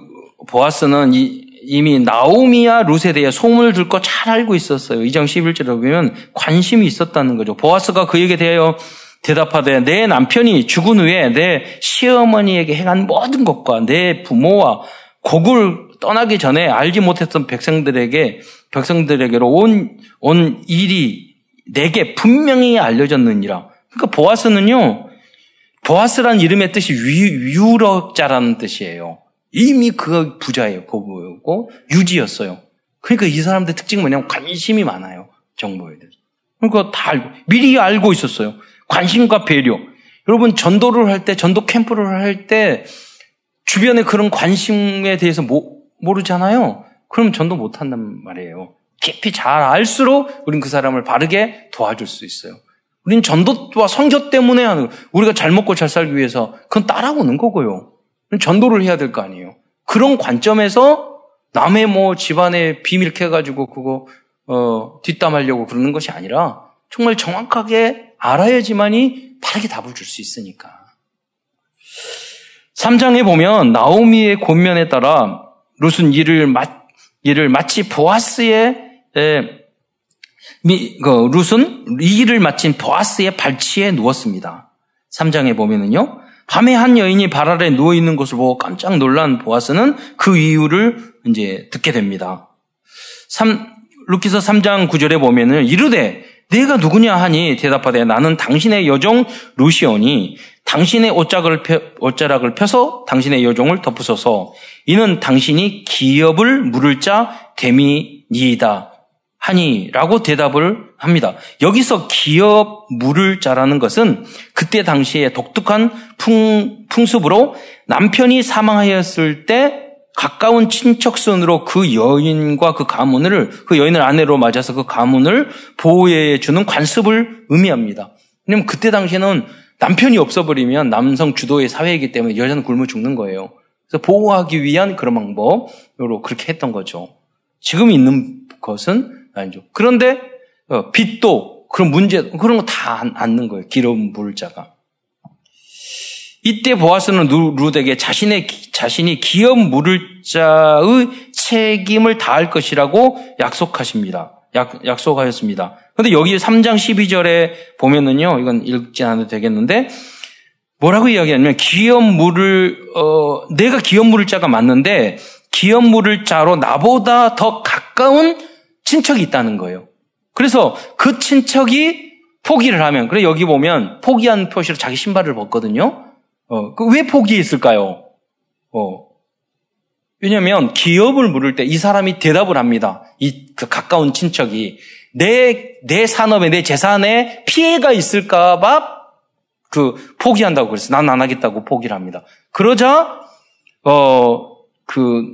보아스는 이, 이미 나오미와 룻에 대해 소문을 듣고 잘 알고 있었어요. 2장 11절에 보면 관심이 있었다는 거죠. 보아스가 그에게 대하여 대답하되 내 남편이 죽은 후에 내 시어머니에게 행한 모든 것과 내 부모와 곡을 떠나기 전에 알지 못했던 백성들에게 백성들에게로 온, 온 일이 내게 분명히 알려졌느니라. 그러니까 보아스는요, 보아스란 이름의 뜻이 위, 유력자라는 뜻이에요. 이미 그 부자예요. 고부고 유지였어요. 그러니까 이 사람들 특징 뭐냐면 관심이 많아요. 정보에 대해서. 그러니까 다 알고 미리 알고 있었어요. 관심과 배려. 여러분 전도를 할 때 전도 캠프를 할 때 주변에 그런 관심에 대해서 모, 모르잖아요. 그럼 전도 못 한단 말이에요. 깊이 잘 알수록 우린 그 사람을 바르게 도와줄 수 있어요. 우린 전도와 성교 때문에 하는 우리가 잘 먹고 잘 살기 위해서 그건 따라오는 거고요. 전도를 해야 될 거 아니에요. 그런 관점에서 남의 뭐 집안에 비밀 캐가지고 그거 어, 뒷담하려고 그러는 것이 아니라 정말 정확하게 알아야지만이 바르게 답을 줄 수 있으니까. 3장에 보면 나오미의 권면에 따라 룻은 이를 마, 이를 마치 보아스의 에, 미, 그, 룻은 이 일을 마친 보아스의 발치에 누웠습니다. 3장에 보면은요. 밤에 한 여인이 발 아래 누워 있는 것을 보고 깜짝 놀란 보아스는 그 이유를 이제 듣게 됩니다. 3, 루키서 3장 9절에 보면은 이르되 내가 누구냐 하니 대답하되 나는 당신의 여종 루시온이 당신의 옷자락을, 펴, 옷자락을 펴서 당신의 여종을 덮으소서 이는 당신이 기업을 물을 자 됨이니이다 하니라고 대답을 합니다. 여기서 기업 물을 자라는 것은 그때 당시에 독특한 풍, 풍습으로 남편이 사망하였을 때 가까운 친척순으로 그 여인과 그 가문을 그 여인을 아내로 맞아서 그 가문을 보호해 주는 관습을 의미합니다. 왜냐면 그때 당시에는 남편이 없어버리면 남성 주도의 사회이기 때문에 여자는 굶어 죽는 거예요. 그래서 보호하기 위한 그런 방법으로 그렇게 했던 거죠. 지금 있는 것은 아니죠. 그런데 어, 빚도 그런 문제 그런 거 다 안는 거예요. 기름 물자가. 이때 보아스는 룻에게 자신의 자신이 기업 물을 자의 책임을 다할 것이라고 약속하십니다. 약, 약속하였습니다. 근데 여기 3장 12절에 보면은요, 이건 읽지 않아도 되겠는데, 뭐라고 이야기하냐면, 기업 물을, 어, 내가 기업 물을 자가 맞는데, 기업 물을 자로 나보다 더 가까운 친척이 있다는 거예요. 그래서 그 친척이 포기를 하면, 그래 여기 보면 포기한 표시로 자기 신발을 벗거든요. 어, 그 왜 포기했을까요? 어, 왜냐하면 기업을 물을 때 이 사람이 대답을 합니다. 이 그 가까운 친척이 내 내 산업에 내 재산에 피해가 있을까 봐 그 포기한다고 그랬어. 난 안 하겠다고 포기를 합니다. 그러자 어 그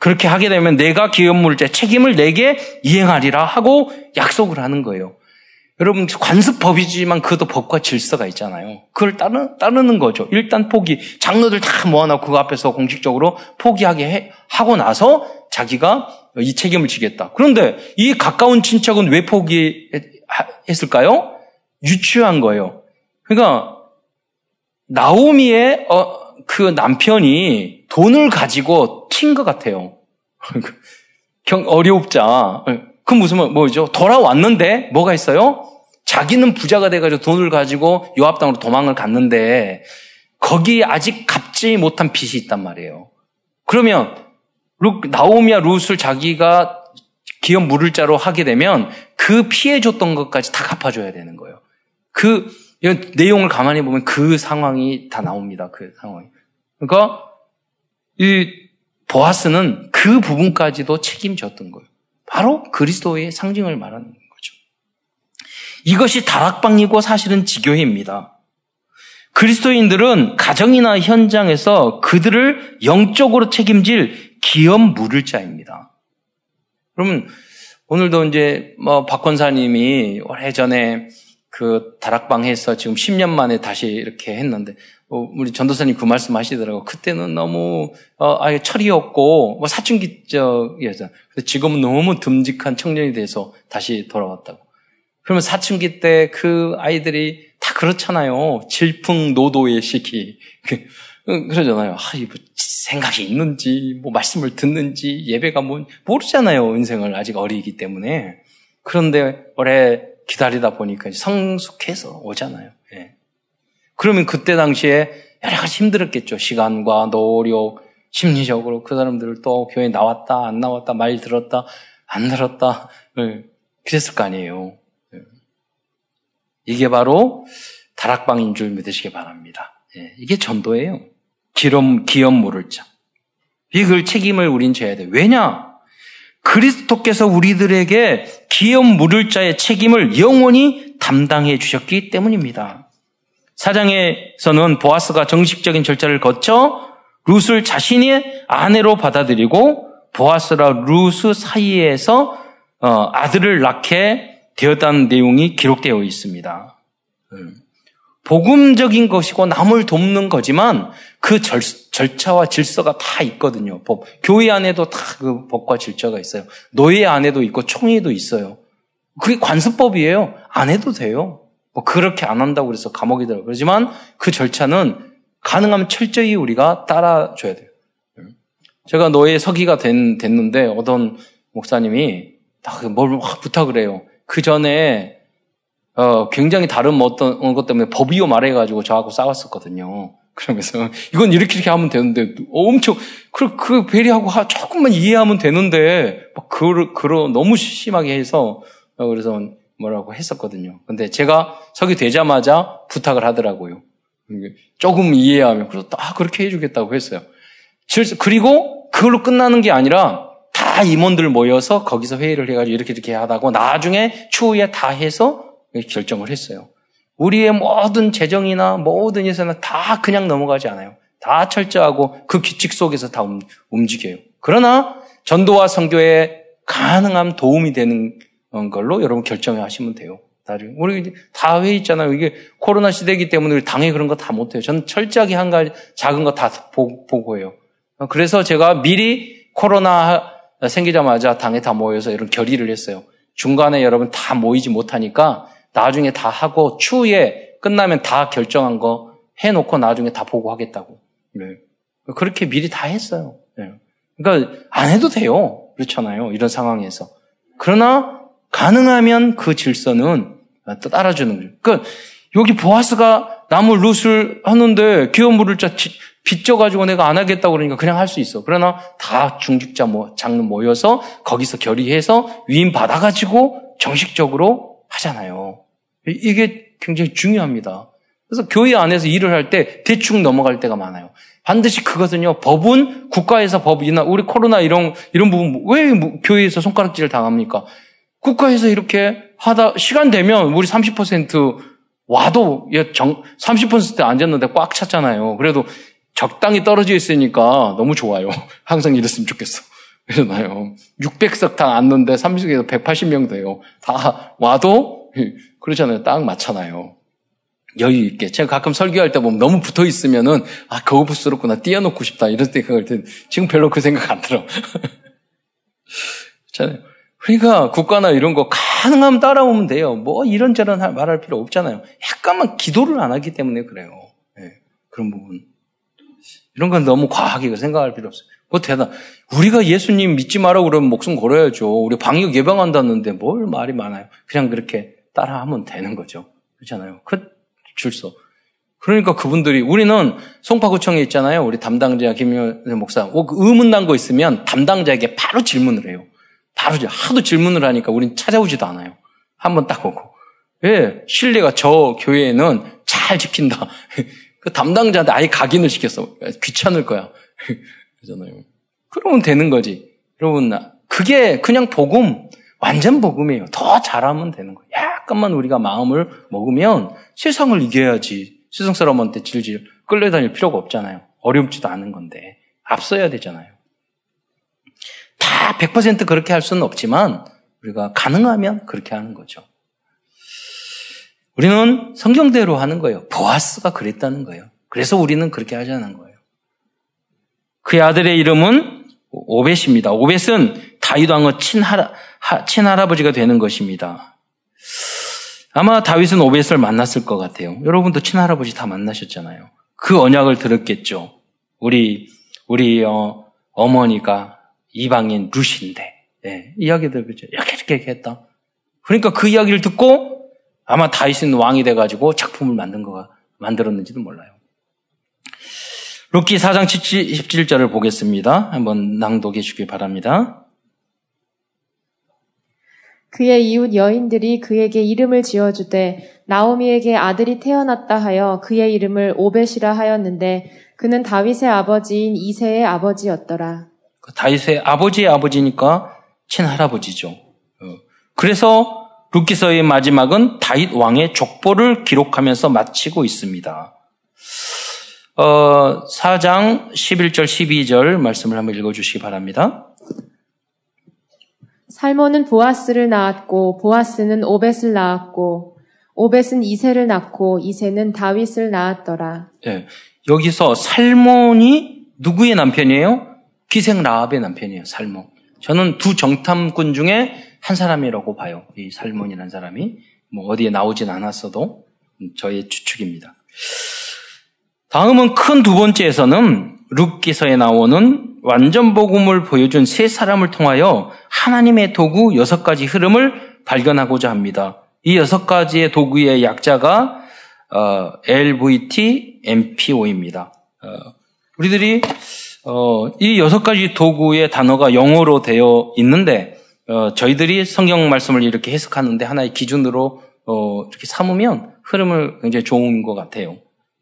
그렇게 하게 되면 내가 기업 물자 책임을 내게 이행하리라 하고 약속을 하는 거예요. 여러분 관습법이지만 그것도 법과 질서가 있잖아요. 그걸 따르, 따르는 거죠. 일단 포기. 장로들 다 모아놓고 그 앞에서 공식적으로 포기하게 해, 하고 나서 자기가 이 책임을 지겠다. 그런데 이 가까운 친척은 왜 포기했을까요? 유추한 거예요. 그러니까 나오미의 어, 그 남편이 돈을 가지고 갇힌 것 같아요. (laughs) 어려웁자. 그 무슨 뭐죠? 돌아왔는데 뭐가 있어요? 자기는 부자가 돼가지고 돈을 가지고 요압 당으로 도망을 갔는데 거기에 아직 갚지 못한 빚이 있단 말이에요. 그러면 루, 나오미와 룻을 자기가 기업 물을 자로 하게 되면 그 피해 줬던 것까지 다 갚아줘야 되는 거예요. 그 내용을 가만히 보면 그 상황이 다 나옵니다. 그 상황이. 그러니까 이 보아스는 그 부분까지도 책임졌던 거예요. 바로 그리스도의 상징을 말하는 거죠. 이것이 다락방이고 사실은 지교회입니다. 그리스도인들은 가정이나 현장에서 그들을 영적으로 책임질 기업 물을 자입니다. 그러면 오늘도 이제 뭐 박 권사님이 오래전에 그 다락방에서 지금 10년 만에 다시 이렇게 했는데 어, 우리 전도사님 그 말씀 하시더라고. 그때는 너무 어, 아예 철이 없고 뭐 사춘기적이었잖아. 그래서 지금은 너무 듬직한 청년이 돼서 다시 돌아왔다고. 그러면 사춘기 때 그 아이들이 다 그렇잖아요. 질풍노도의 시기. 그, 그러잖아요. 아, 이거 생각이 있는지, 뭐 말씀을 듣는지, 예배가 뭐, 모르잖아요. 인생을 아직 어리기 때문에. 그런데 오래 기다리다 보니까 성숙해서 오잖아요. 예. 그러면 그때 당시에 여러 가지 힘들었겠죠. 시간과 노력, 심리적으로 그 사람들을 또 교회 나왔다, 안 나왔다, 말 들었다, 안 들었다. 예. 그랬을 거 아니에요. 예. 이게 바로 다락방인 줄 믿으시기 바랍니다. 예. 이게 전도예요. 기름, 기업 물을 자. 이걸 책임을 우린 져야 돼. 왜냐? 그리스도께서 우리들에게 기업 물을 자의 책임을 영원히 담당해 주셨기 때문입니다. 사장에서는 보아스가 정식적인 절차를 거쳐 룻을 자신의 아내로 받아들이고 보아스라 룻 사이에서 어, 아들을 낳게 되었다는 내용이 기록되어 있습니다. 음. 복음적인 것이고 남을 돕는 거지만 그 절, 절차와 질서가 다 있거든요. 법. 교회 안에도 다 그 법과 질서가 있어요. 노예 안에도 있고 총회도 있어요. 그게 관습법이에요. 안 해도 돼요. 뭐 그렇게 안 한다고 그래서 감옥이 들어. 그러지만 그 절차는 가능하면 철저히 우리가 따라줘야 돼요. 제가 노예 서기가 된, 됐는데 어떤 목사님이 뭘 부탁을 해요. 그 전에 어, 굉장히 다른 뭐 어떤 것 때문에 법이요 말해가지고 저하고 싸웠었거든요. 그러면서 이건 이렇게 이렇게 하면 되는데 엄청 그, 그 배려하고 조금만 이해하면 되는데 막 그, 그 너무 심하게 해서 어, 그래서 뭐라고 했었거든요. 근데 제가 서기 되자마자 부탁을 하더라고요. 조금 이해하면 그래서 다 그렇게 해주겠다고 했어요. 그리고 그걸로 끝나는 게 아니라 다 임원들 모여서 거기서 회의를 해가지고 이렇게 이렇게 하다고 나중에 추후에 다 해서 결정을 했어요. 우리의 모든 재정이나 모든 예산은 다 그냥 넘어가지 않아요. 다 철저하고 그 규칙 속에서 다 움직여요. 그러나 전도와 선교에 가능한 도움이 되는 걸로 여러분 결정을 하시면 돼요. 나중에. 우리 다 회의 있잖아요. 이게 코로나 시대이기 때문에 우리 당에 그런 거 다 못해요. 저는 철저하게 한 가지 작은 거 다 보고 해요. 그래서 제가 미리 코로나 생기자마자 당에 다 모여서 이런 결의를 했어요. 중간에 여러분 다 모이지 못하니까 나중에 다 하고 추후에 끝나면 다 결정한 거 해놓고 나중에 다 보고 하겠다고. 네. 그렇게 미리 다 했어요. 네. 그러니까 안 해도 돼요. 그렇잖아요. 이런 상황에서. 그러나 가능하면 그 질서는 따라주는 거죠. 그러니까 여기 보아스가 나무 룻을 하는데 기업 물을 자 빚져가지고 내가 안 하겠다고 그러니까 그냥 할 수 있어. 그러나 다 중직자 뭐, 장로 모여서 거기서 결의해서 위임 받아가지고 정식적으로 하잖아요. 이게 굉장히 중요합니다. 그래서 교회 안에서 일을 할 때 대충 넘어갈 때가 많아요. 반드시 그것은요, 법은 국가에서 법이나 우리 코로나 이런, 이런 부분, 왜 교회에서 손가락질을 당합니까? 국가에서 이렇게 하다, 시간 되면 우리 30% 와도 정, 30% 앉았는데 꽉 찼잖아요. 그래도 적당히 떨어져 있으니까 너무 좋아요. (laughs) 항상 이랬으면 좋겠어. 그러나요. 600석 당 앉는데 30에서 180명 돼요. 다 와도 그러잖아요. 딱 맞잖아요. 여유 있게. 제가 가끔 설교할 때 보면 너무 붙어 있으면은, 아, 거부스럽구나. 띄워놓고 싶다. 이런 생각할 때, 지금 별로 그 생각 안 들어. (laughs) 그렇잖아요. 그러니까 국가나 이런 거 가능하면 따라오면 돼요. 뭐 이런저런 말할 필요 없잖아요. 약간만 기도를 안 하기 때문에 그래요. 네, 그런 부분. 이런 건 너무 과하게 생각할 필요 없어요. 뭐 대단. 우리가 예수님 믿지 마라 그러면 목숨 걸어야죠. 우리 방역 예방한다는데 뭘 말이 많아요. 그냥 그렇게 따라하면 되는 거죠. 그렇잖아요. 그 줄서. 그러니까 그분들이 우리는 송파구청에 있잖아요. 우리 담당자 김효 목사. 뭐그 의문 난 거 있으면 담당자에게 바로 질문을 해요. 바로 하도 질문을 하니까 우린 찾아오지도 않아요. 한번 딱 오고. 왜? 신뢰가 저 교회에는 잘 지킨다. (laughs) 그 담당자한테 아예 각인을 시켰어. 귀찮을 거야. (laughs) 그러잖아요. 그러면 되는 거지. 여러분, 그게 그냥 복음, 완전 복음이에요. 더 잘하면 되는 거예요. 약간만 우리가 마음을 먹으면 세상을 이겨야지. 세상 사람한테 질질 끌려다닐 필요가 없잖아요. 어렵지도 않은 건데. 앞서야 되잖아요. 다 100% 그렇게 할 수는 없지만 우리가 가능하면 그렇게 하는 거죠. 우리는 성경대로 하는 거예요. 보아스가 그랬다는 거예요. 그래서 우리는 그렇게 하자는 거예요. 그의 아들의 이름은 오벳입니다. 오벳은 다윗 왕의 친할아, 친할아버지가 되는 것입니다. 아마 다윗은 오벳을 만났을 것 같아요. 여러분도 친할아버지 다 만나셨잖아요. 그 언약을 들었겠죠. 우리 우리 어, 어머니가 이방인 루시인데 네, 이야기 들었죠. 이렇게 이렇게 했다. 그러니까 그 이야기를 듣고 아마 다윗은 왕이 돼가지고 작품을 만든 거가 만들었는지도 몰라요. 룻기 4장 17절을 보겠습니다. 한번 낭독해 주길 바랍니다. 그의 이웃 여인들이 그에게 이름을 지어주되 나오미에게 아들이 태어났다 하여 그의 이름을 오벳이라 하였는데 그는 다윗의 아버지인 이세의 아버지였더라. 그 다윗의 아버지의 아버지니까 친할아버지죠. 어. 그래서 룻기서의 마지막은 다윗 왕의 족보를 기록하면서 마치고 있습니다. 어, 4장 11절 12절 말씀을 한번 읽어주시기 바랍니다. 살몬은 보아스를 낳았고 보아스는 오벳을 낳았고 오벳은 이세를 낳고 이세는 다윗을 낳았더라. 네, 여기서 살몬이 누구의 남편이에요? 기생 라합의 남편이에요. 살몬. 저는 두 정탐꾼 중에 한 사람이라고 봐요. 이 살몬이라는 사람이 뭐 어디에 나오진 않았어도 저의 추측입니다. 다음은 큰 두 번째에서는 룻기서에 나오는 완전 복음을 보여준 세 사람을 통하여 하나님의 도구 여섯 가지 흐름을 발견하고자 합니다. 이 여섯 가지의 도구의 약자가 어, LVT MPO입니다. 어, 우리들이 어, 이 여섯 가지 도구의 단어가 영어로 되어 있는데 어, 저희들이 성경 말씀을 이렇게 해석하는데 하나의 기준으로 어, 이렇게 삼으면 흐름을 굉장히 좋은 것 같아요.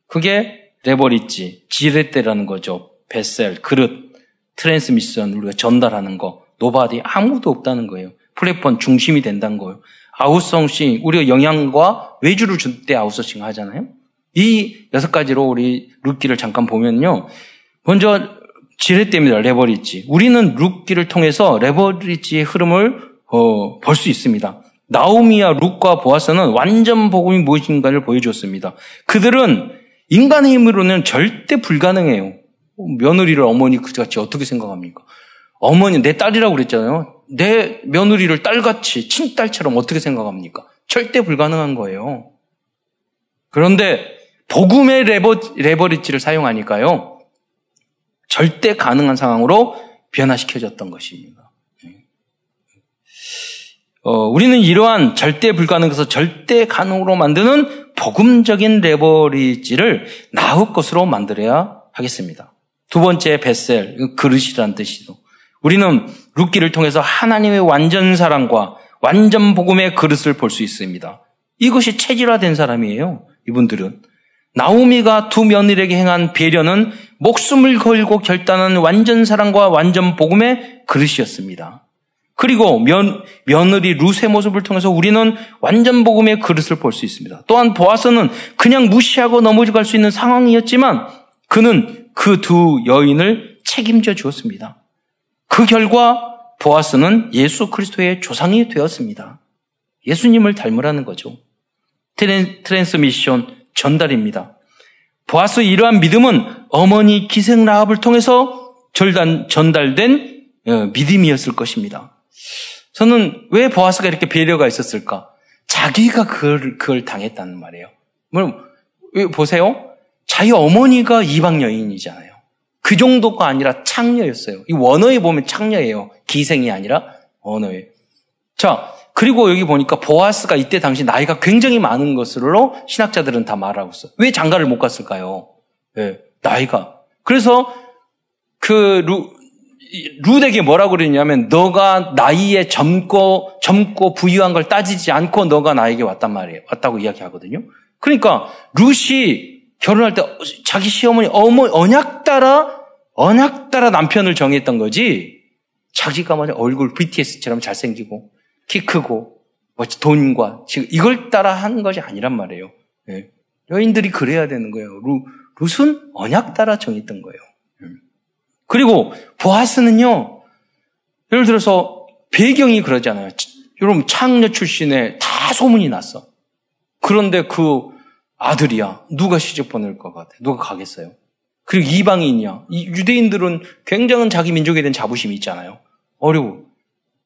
그게 레버리지, 지렛대라는 거죠. vessel, 그릇, transmission, 우리가 전달하는 거, nobody 아무도 없다는 거예요. 플랫폼 중심이 된다는 거예요. 아웃소싱, 우리가 용역과 외주를 줄 때 아웃소싱 하잖아요. 이 여섯 가지로 우리 룻기를 잠깐 보면요. 먼저 지렛대입니다. 레버리지. 우리는 룻기를 통해서 leverage의 흐름을 어, 볼 수 있습니다. 나오미와 룻과 보아스는 완전 복음이 무엇인가를 보여주었습니다. 그들은 인간의 힘으로는 절대 불가능해요. 며느리를 어머니 같이 어떻게 생각합니까? 어머니 내 딸이라고 그랬잖아요. 내 며느리를 딸같이 친딸처럼 어떻게 생각합니까? 절대 불가능한 거예요. 그런데 복음의 레버, 레버리지를 사용하니까요. 절대 가능한 상황으로 변화시켜졌던 것입니다. 어, 우리는 이러한 절대 불가능한 것을 절대 가능으로 만드는 복음적인 레버리지를 나의 것으로 만들어야 하겠습니다. 두 번째 베셀, 그릇이라는 뜻이죠. 우리는 룻기를 통해서 하나님의 완전 사랑과 완전 복음의 그릇을 볼 수 있습니다. 이것이 체질화된 사람이에요. 이분들은. 나오미가 두 며느리에게 행한 배려는 목숨을 걸고 결단한 완전 사랑과 완전 복음의 그릇이었습니다. 그리고 면, 며느리 룻의 모습을 통해서 우리는 완전 복음의 그릇을 볼 수 있습니다. 또한 보아스는 그냥 무시하고 넘어갈 수 있는 상황이었지만 그는 그 두 여인을 책임져 주었습니다. 그 결과 보아스는 예수 그리스도의 조상이 되었습니다. 예수님을 닮으라는 거죠. trans, transmission 전달입니다. 보아스 이러한 믿음은 어머니 기생 라합을 통해서 절단, 전달된 어, 믿음이었을 것입니다. 저는 왜 보아스가 이렇게 배려가 있었을까? 자기가 그걸, 그걸 당했다는 말이에요. 뭐, 보세요. 자기 어머니가 이방 여인이잖아요. 그 정도가 아니라 창녀였어요. 이 원어에 보면 창녀예요. 기생이 아니라 언어에. 자, 그리고 여기 보니까 보아스가 이때 당시 나이가 굉장히 많은 것으로 신학자들은 다 말하고 있어요. 왜 장가를 못 갔을까요? 네, 나이가. 그래서 그 루, 룻에게 뭐라고 그랬냐면 너가 나이에 젊고 젊고 부유한 걸 따지지 않고 너가 나에게 왔단 말이에요. 왔다고 이야기하거든요. 그러니까 룻이 결혼할 때 자기 시어머니 어머 언약 따라 언약 따라 남편을 정했던 거지. 자기가 맞아 얼굴 BTS처럼 잘생기고 키 크고 뭐 돈과 지금 이걸 따라 하는 것이 아니란 말이에요. 네. 여인들이 그래야 되는 거예요. 루, 룻은 언약 따라 정했던 거예요. 그리고 보아스는요. 예를 들어서 배경이 그러잖아요. 여러분 창녀 출신에 다 소문이 났어. 그런데 그 아들이야. 누가 시집 보낼 것 같아? 누가 가겠어요? 그리고 이방인이야. 이 유대인들은 굉장한 자기 민족에 대한 자부심이 있잖아요. 어려워.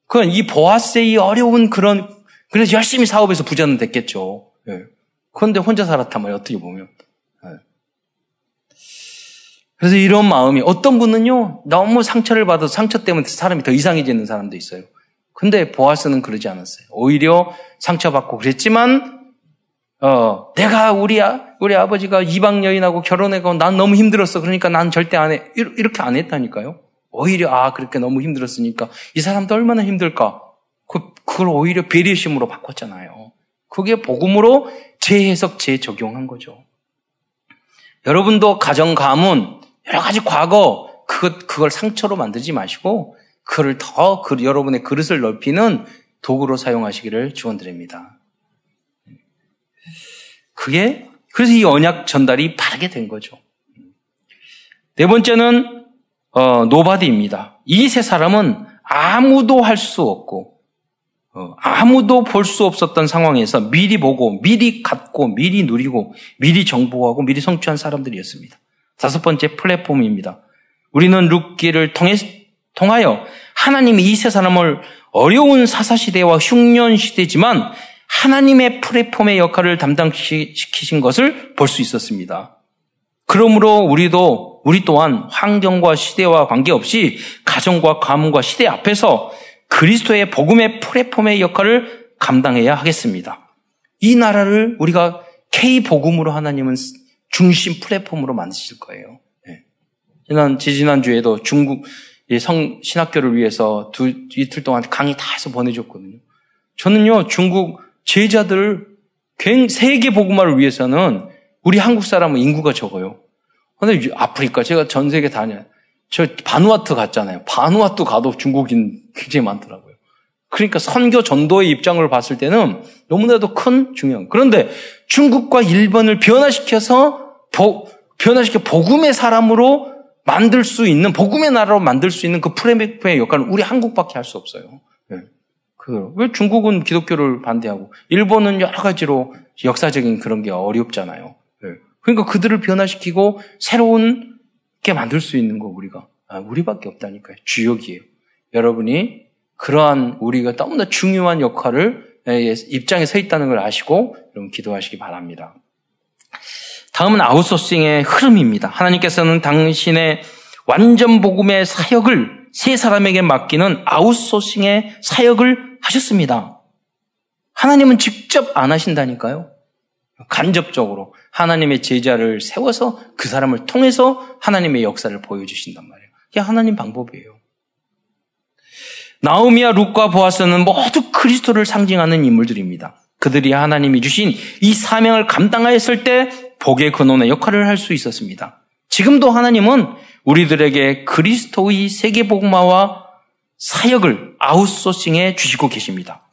그건 이 보아스의 어려운 그런 그래서 열심히 사업해서 부자는 됐겠죠. 예. 그런데 혼자 살았단 말이에요. 어떻게 보면. 예. 그래서 이런 마음이 어떤 분은요 너무 상처를 받아서 상처 때문에 사람이 더 이상해지는 사람도 있어요. 근데 보아스는 그러지 않았어요. 오히려 상처받고 그랬지만 어, 내가 우리, 아, 우리 아버지가 이방 여인하고 결혼해고 난 너무 힘들었어. 그러니까 난 절대 안 해. 이렇게 안 했다니까요. 오히려, 아, 그렇게 너무 힘들었으니까 이 사람도 얼마나 힘들까. 그, 그걸 오히려 배려심으로 바꿨잖아요. 그게 복음으로 재해석, 재적용한 거죠. 여러분도 가정, 가문, 여러 가지 과거, 그것, 그걸 상처로 만들지 마시고, 그를 더, 그, 여러분의 그릇을 넓히는 도구로 사용하시기를 축원드립니다. 그게 그래서 이 언약 전달이 바르게 된 거죠. 네 번째는 어, nobody입니다. 이 세 사람은 아무도 할 수 없고 어, 아무도 볼 수 없었던 상황에서 미리 보고 미리 갖고 미리 누리고 미리 정복하고 미리 성취한 사람들이었습니다. 다섯 번째 플랫폼입니다. 우리는 룻기를 통해 통하여 하나님이 이 세 사람을 어려운 사사 시대와 흉년 시대지만 하나님의 플랫폼의 역할을 담당시키신 것을 볼 수 있었습니다. 그러므로 우리도 우리 또한 환경과 시대와 관계없이 가정과 가문과 시대 앞에서 그리스도의 복음의 플랫폼의 역할을 감당해야 하겠습니다. 이 나라를 우리가 K 복음으로 하나님은 중심 플랫폼으로 만드실 거예요. 네. 지난 지지난 주에도 중국 성 신학교를 위해서 두 이틀 동안 강의 다 해서 보내줬거든요. 저는요 중국 제자들 세계 복음화를 위해서는 우리 한국 사람은 인구가 적어요. 근데 아프리카 제가 전 세계 다녀. 저 바누아투 갔잖아요. 바누아투 가도 중국인 굉장히 많더라고요. 그러니까 선교 전도의 입장을 봤을 때는 너무나도 큰 중요한. 그런데 중국과 일본을 변화시켜서 보, 변화시켜 복음의 사람으로 만들 수 있는 복음의 나라로 만들 수 있는 그 프레메프의 역할은 우리 한국밖에 할 수 없어요. 그, 왜 중국은 기독교를 반대하고, 일본은 여러 가지로 역사적인 그런 게 어렵잖아요. 네. 그러니까 그들을 변화시키고 새로운 게 만들 수 있는 거, 우리가. 아, 우리밖에 없다니까요. 주역이에요. 여러분이 그러한 우리가 너무나 중요한 역할을 입장에 서 있다는 걸 아시고, 여러분 기도하시기 바랍니다. 다음은 아웃소싱의 흐름입니다. 하나님께서는 당신의 완전 복음의 사역을 세 사람에게 맡기는 아웃소싱의 사역을 하셨습니다. 하나님은 직접 안 하신다니까요. 간접적으로 하나님의 제자를 세워서 그 사람을 통해서 하나님의 역사를 보여주신단 말이에요. 이게 하나님 방법이에요. 나오미와 룻과 보아스는 모두 그리스도를 상징하는 인물들입니다. 그들이 하나님이 주신 이 사명을 감당하였을 때 복의 근원의 역할을 할 수 있었습니다. 지금도 하나님은 우리들에게 그리스도의 세계복마와 사역을 아웃소싱해 주시고 계십니다.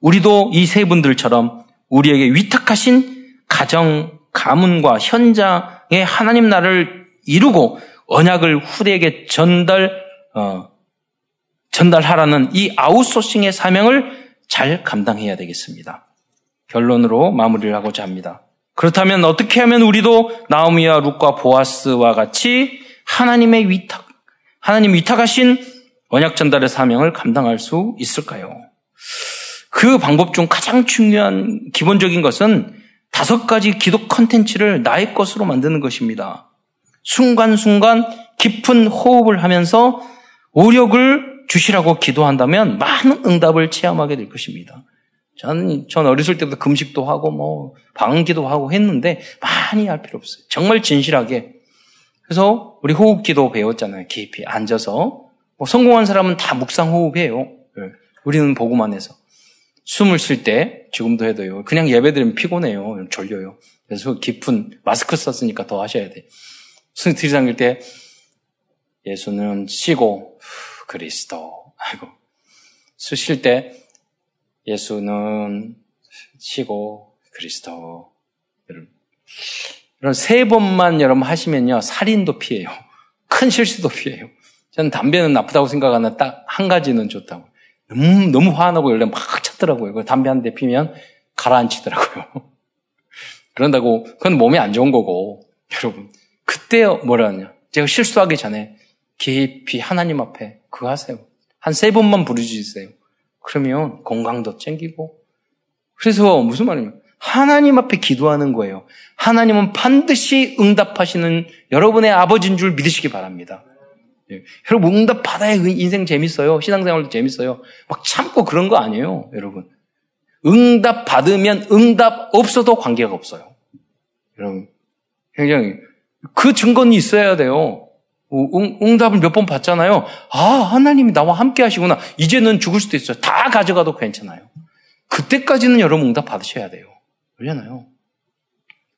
우리도 이 세 분들처럼 우리에게 위탁하신 가정, 가문과 현장에 하나님 나라를 이루고 언약을 후대에게 전달, 어, 전달하라는 이 아웃소싱의 사명을 잘 감당해야 되겠습니다. 결론으로 마무리를 하고자 합니다. 그렇다면 어떻게 하면 우리도 나오미와 룩과 보아스와 같이 하나님의 위탁, 하나님 위탁하신 언약 전달의 사명을 감당할 수 있을까요? 그 방법 중 가장 중요한 기본적인 것은 다섯 가지 기독 컨텐츠를 나의 것으로 만드는 것입니다. 순간순간 깊은 호흡을 하면서 오력을 주시라고 기도한다면 많은 응답을 체험하게 될 것입니다. 저는, 전 어렸을 때부터 금식도 하고 뭐 방기도 하고 했는데 많이 할 필요 없어요. 정말 진실하게. 그래서 우리 호흡 기도 배웠잖아요. 깊이 앉아서. 뭐 성공한 사람은 다 묵상 호흡해요. 예. 우리는 보고만 해서. 숨을 쉴 때, 지금도 해도요. 그냥 예배 드리면 피곤해요. 졸려요. 그래서 깊은 마스크 썼으니까 더 하셔야 돼. 숨 들이삼킬 때 예수는 쉬고 그리스도. 아이고. 수쉴 때 예수는 쉬고 그리스도. 이런 세 번만 여러분 하시면요. 살인도 피해요. 큰 실수도 피해요. 저는 담배는 나쁘다고 생각하는 딱한 가지는 좋다고. 너무, 너무 화나고 연락 막 찼더라고요. 담배 한 대 피면 가라앉히더라고요. (laughs) 그런다고, 그건 몸에 안 좋은 거고, 여러분. 그때 뭐라 하냐. 제가 실수하기 전에 깊이 하나님 앞에 그거 하세요. 한 세 번만 부르짖으세요. 그러면 건강도 챙기고. 그래서 무슨 말이냐면 하나님 앞에 기도하는 거예요. 하나님은 반드시 응답하시는 여러분의 아버지인 줄 믿으시기 바랍니다. 예. 여러분 응답 받아야 인생 재밌어요. 신앙생활도 재밌어요. 막 참고 그런 거 아니에요, 여러분. 응답 받으면 응답 없어도 관계가 없어요. 여러분 굉장히 그 증거는 있어야 돼요. 응, 응답을 몇 번 받잖아요. 아, 하나님이 나와 함께 하시구나. 이제는 죽을 수도 있어요. 다 가져가도 괜찮아요. 그때까지는 여러분 응답 받으셔야 돼요. 그러잖아요.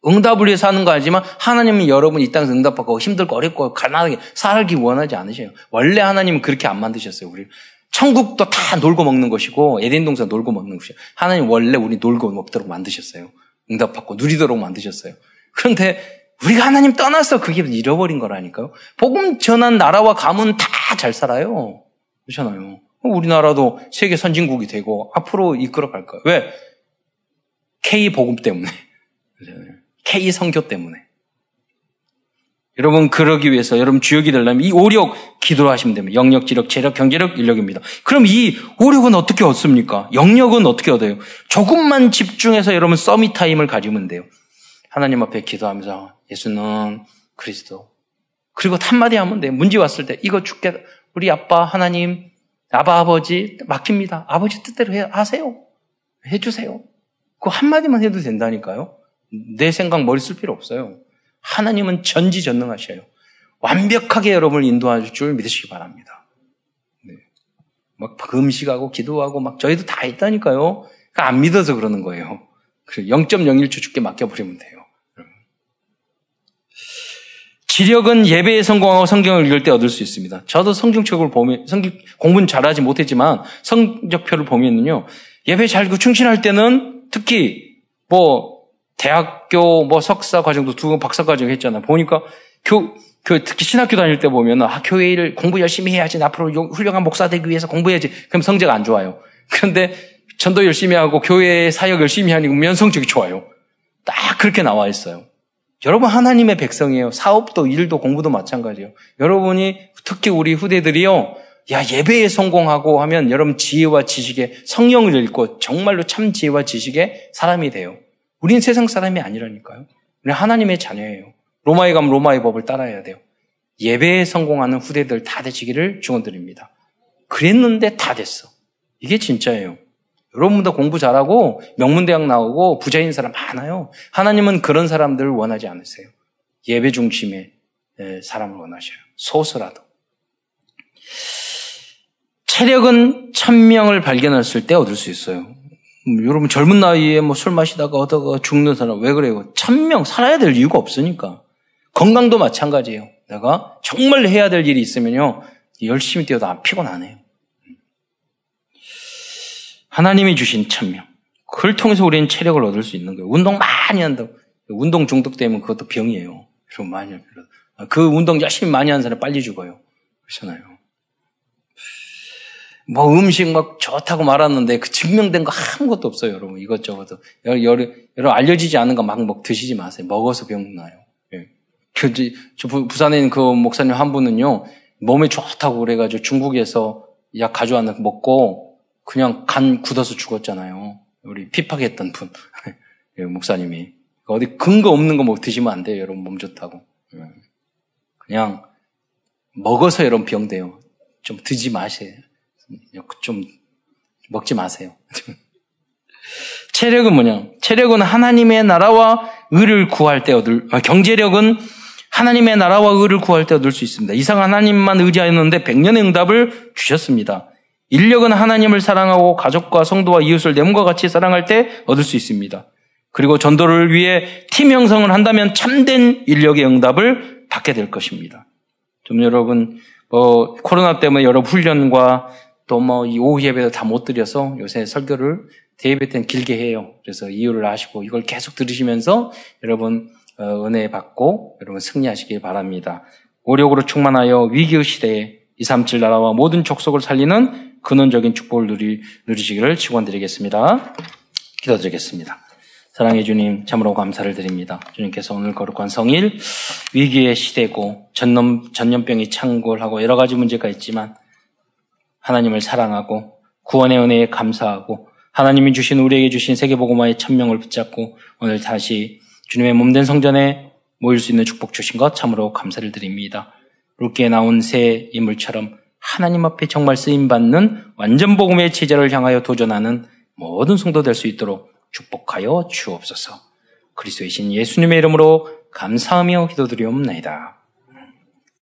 응답을 위해서 하는 거 아니지만 하나님은 여러분 이 땅에서 응답받고 힘들고 어렵고 가난하게 살기 원하지 않으셔요. 원래 하나님은 그렇게 안 만드셨어요. 우리 천국도 다 놀고 먹는 것이고 에덴 동산 놀고 먹는 것이에요. 하나님 원래 우리 놀고 먹도록 만드셨어요. 응답받고 누리도록 만드셨어요. 그런데 우리가 하나님 떠나서 그게 잃어버린 거라니까요. 복음 전한 나라와 가문 다 잘 살아요. 그렇잖아요. 우리나라도 세계 선진국이 되고 앞으로 이끌어 갈 거예요. 왜? K 복음 때문에. (laughs) K 성교 때문에. 여러분 그러기 위해서 여러분 주역이 되려면 이 오력 기도를 하시면 됩니다. 영역, 지력, 체력, 경제력, 인력입니다. 그럼 이 오력은 어떻게 얻습니까? 영역은 어떻게 얻어요? 조금만 집중해서 여러분 서밋 타임을 가지면 돼요. 하나님 앞에 기도하면서 예수는 그리스도. 그리고 한마디 하면 돼. 문제 왔을 때 이거 죽게 우리 아빠 하나님 아바 아버지 맡깁니다. 아버지 뜻대로 해, 하세요. 해주세요. 그 한마디만 해도 된다니까요. 내 생각 머리 쓸 필요 없어요. 하나님은 전지전능하셔요. 완벽하게 여러분을 인도할 줄 믿으시기 바랍니다. 네. 막 금식하고 기도하고 막 저희도 다 있다니까요. 그러니까 안 믿어서 그러는 거예요. 0.01초 죽게 맡겨버리면 돼요. 지력은 예배에 성공하고 성경을 읽을 때 얻을 수 있습니다. 저도 성경책을 보면, 성경, 공부는 잘하지 못했지만 성적표를 보면은요, 예배 잘 충실할 때는 특히 뭐, 대학교 뭐 석사 과정도 두 박사 과정 했잖아요. 보니까 교, 그 특히 신학교 다닐 때 보면 아, 교회 일 공부 열심히 해야지. 앞으로 훌륭한 목사 되기 위해서 공부해야지. 그럼 성적 안 좋아요. 그런데 전도 열심히 하고 교회 사역 열심히 하니까 성적이 좋아요. 딱 그렇게 나와 있어요. 여러분 하나님의 백성이에요. 사업도 일도 공부도 마찬가지예요. 여러분이 특히 우리 후대들이요. 야 예배에 성공하고 하면 여러분 지혜와 지식에 성령을 읽고 정말로 참 지혜와 지식의 사람이 돼요. 우린 세상 사람이 아니라니까요. 우리 하나님의 자녀예요. 로마에 가면 로마의 법을 따라야 돼요. 예배에 성공하는 후대들 다 되시기를 축원드립니다. 그랬는데 다 됐어. 이게 진짜예요. 여러분도 공부 잘하고 명문대학 나오고 부자인 사람 많아요. 하나님은 그런 사람들을 원하지 않으세요. 예배 중심의 사람을 원하셔요. 소수라도. 체력은 천명을 발견했을 때 얻을 수 있어요. 음, 여러분 젊은 나이에 뭐 술 마시다가 얻다가 죽는 사람 왜 그래요? 천명 살아야 될 이유가 없으니까. 건강도 마찬가지예요. 내가 정말 해야 될 일이 있으면요 열심히 뛰어도 안 피곤 안 해요. 하나님이 주신 천명. 그걸 통해서 우리는 체력을 얻을 수 있는 거예요. 운동 많이 한다고. 운동 중독되면 그것도 병이에요. 여러분 많이 그 운동 열심히 많이 하는 사람 빨리 죽어요. 그렇잖아요. 뭐 음식 막 좋다고 말하는데 그 증명된 거 아무것도 없어요, 여러분. 이것저것. 여러분, 여러분 알려지지 않은 거 막 먹 드시지 마세요. 먹어서 병 나요. 예. 그, 저 부산에 있는 그 목사님 한 분은요, 몸에 좋다고 그래가지고 중국에서 약 가져왔는 먹고 그냥 간 굳어서 죽었잖아요. 우리 피파했던 분. (laughs) 예, 목사님이. 어디 근거 없는 거 뭐 드시면 안 돼요, 여러분. 몸 좋다고. 예. 그냥 먹어서 여러분 병돼요. 좀 드지 마세요. 좀 먹지 마세요. (laughs) 체력은 뭐냐? 체력은 하나님의 나라와 의를 구할 때 얻을, 아, 경제력은 하나님의 나라와 의를 구할 때 얻을 수 있습니다. 이상 하나님만 의지하였는데 백년의 응답을 주셨습니다. 인력은 하나님을 사랑하고 가족과 성도와 이웃을 내 몸과 같이 사랑할 때 얻을 수 있습니다. 그리고 전도를 위해 팀 형성을 한다면 참된 인력의 응답을 받게 될 것입니다. 좀 여러분, 뭐, 코로나 때문에 여러 훈련과 또 뭐, 이 오후 예배도 다 못 드려서 요새 설교를 대예배 때는 길게 해요. 그래서 이유를 아시고 이걸 계속 들으시면서 여러분, 어, 은혜 받고 여러분 승리하시길 바랍니다. 오력으로 충만하여 위기의 시대에 237 나라와 모든 족속을 살리는 근원적인 축복을 누리, 누리시기를 축원드리겠습니다. 기도드리겠습니다. 사랑해 주님, 참으로 감사를 드립니다. 주님께서 오늘 거룩한 성일, 위기의 시대고, 전염, 전염병이 창궐하고 여러 가지 문제가 있지만, 하나님을 사랑하고, 구원의 은혜에 감사하고, 하나님이 주신 우리에게 주신 세계보고마의 천명을 붙잡고, 오늘 다시 주님의 몸된 성전에 모일 수 있는 축복 주신 것 참으로 감사를 드립니다. 룻기에 나온 새 인물처럼 하나님 앞에 정말 쓰임 받는 완전 복음의 체제를 향하여 도전하는 모든 성도 될 수 있도록 축복하여 주옵소서. 그리스도이신 예수님의 이름으로 감사하며 기도드리옵나이다.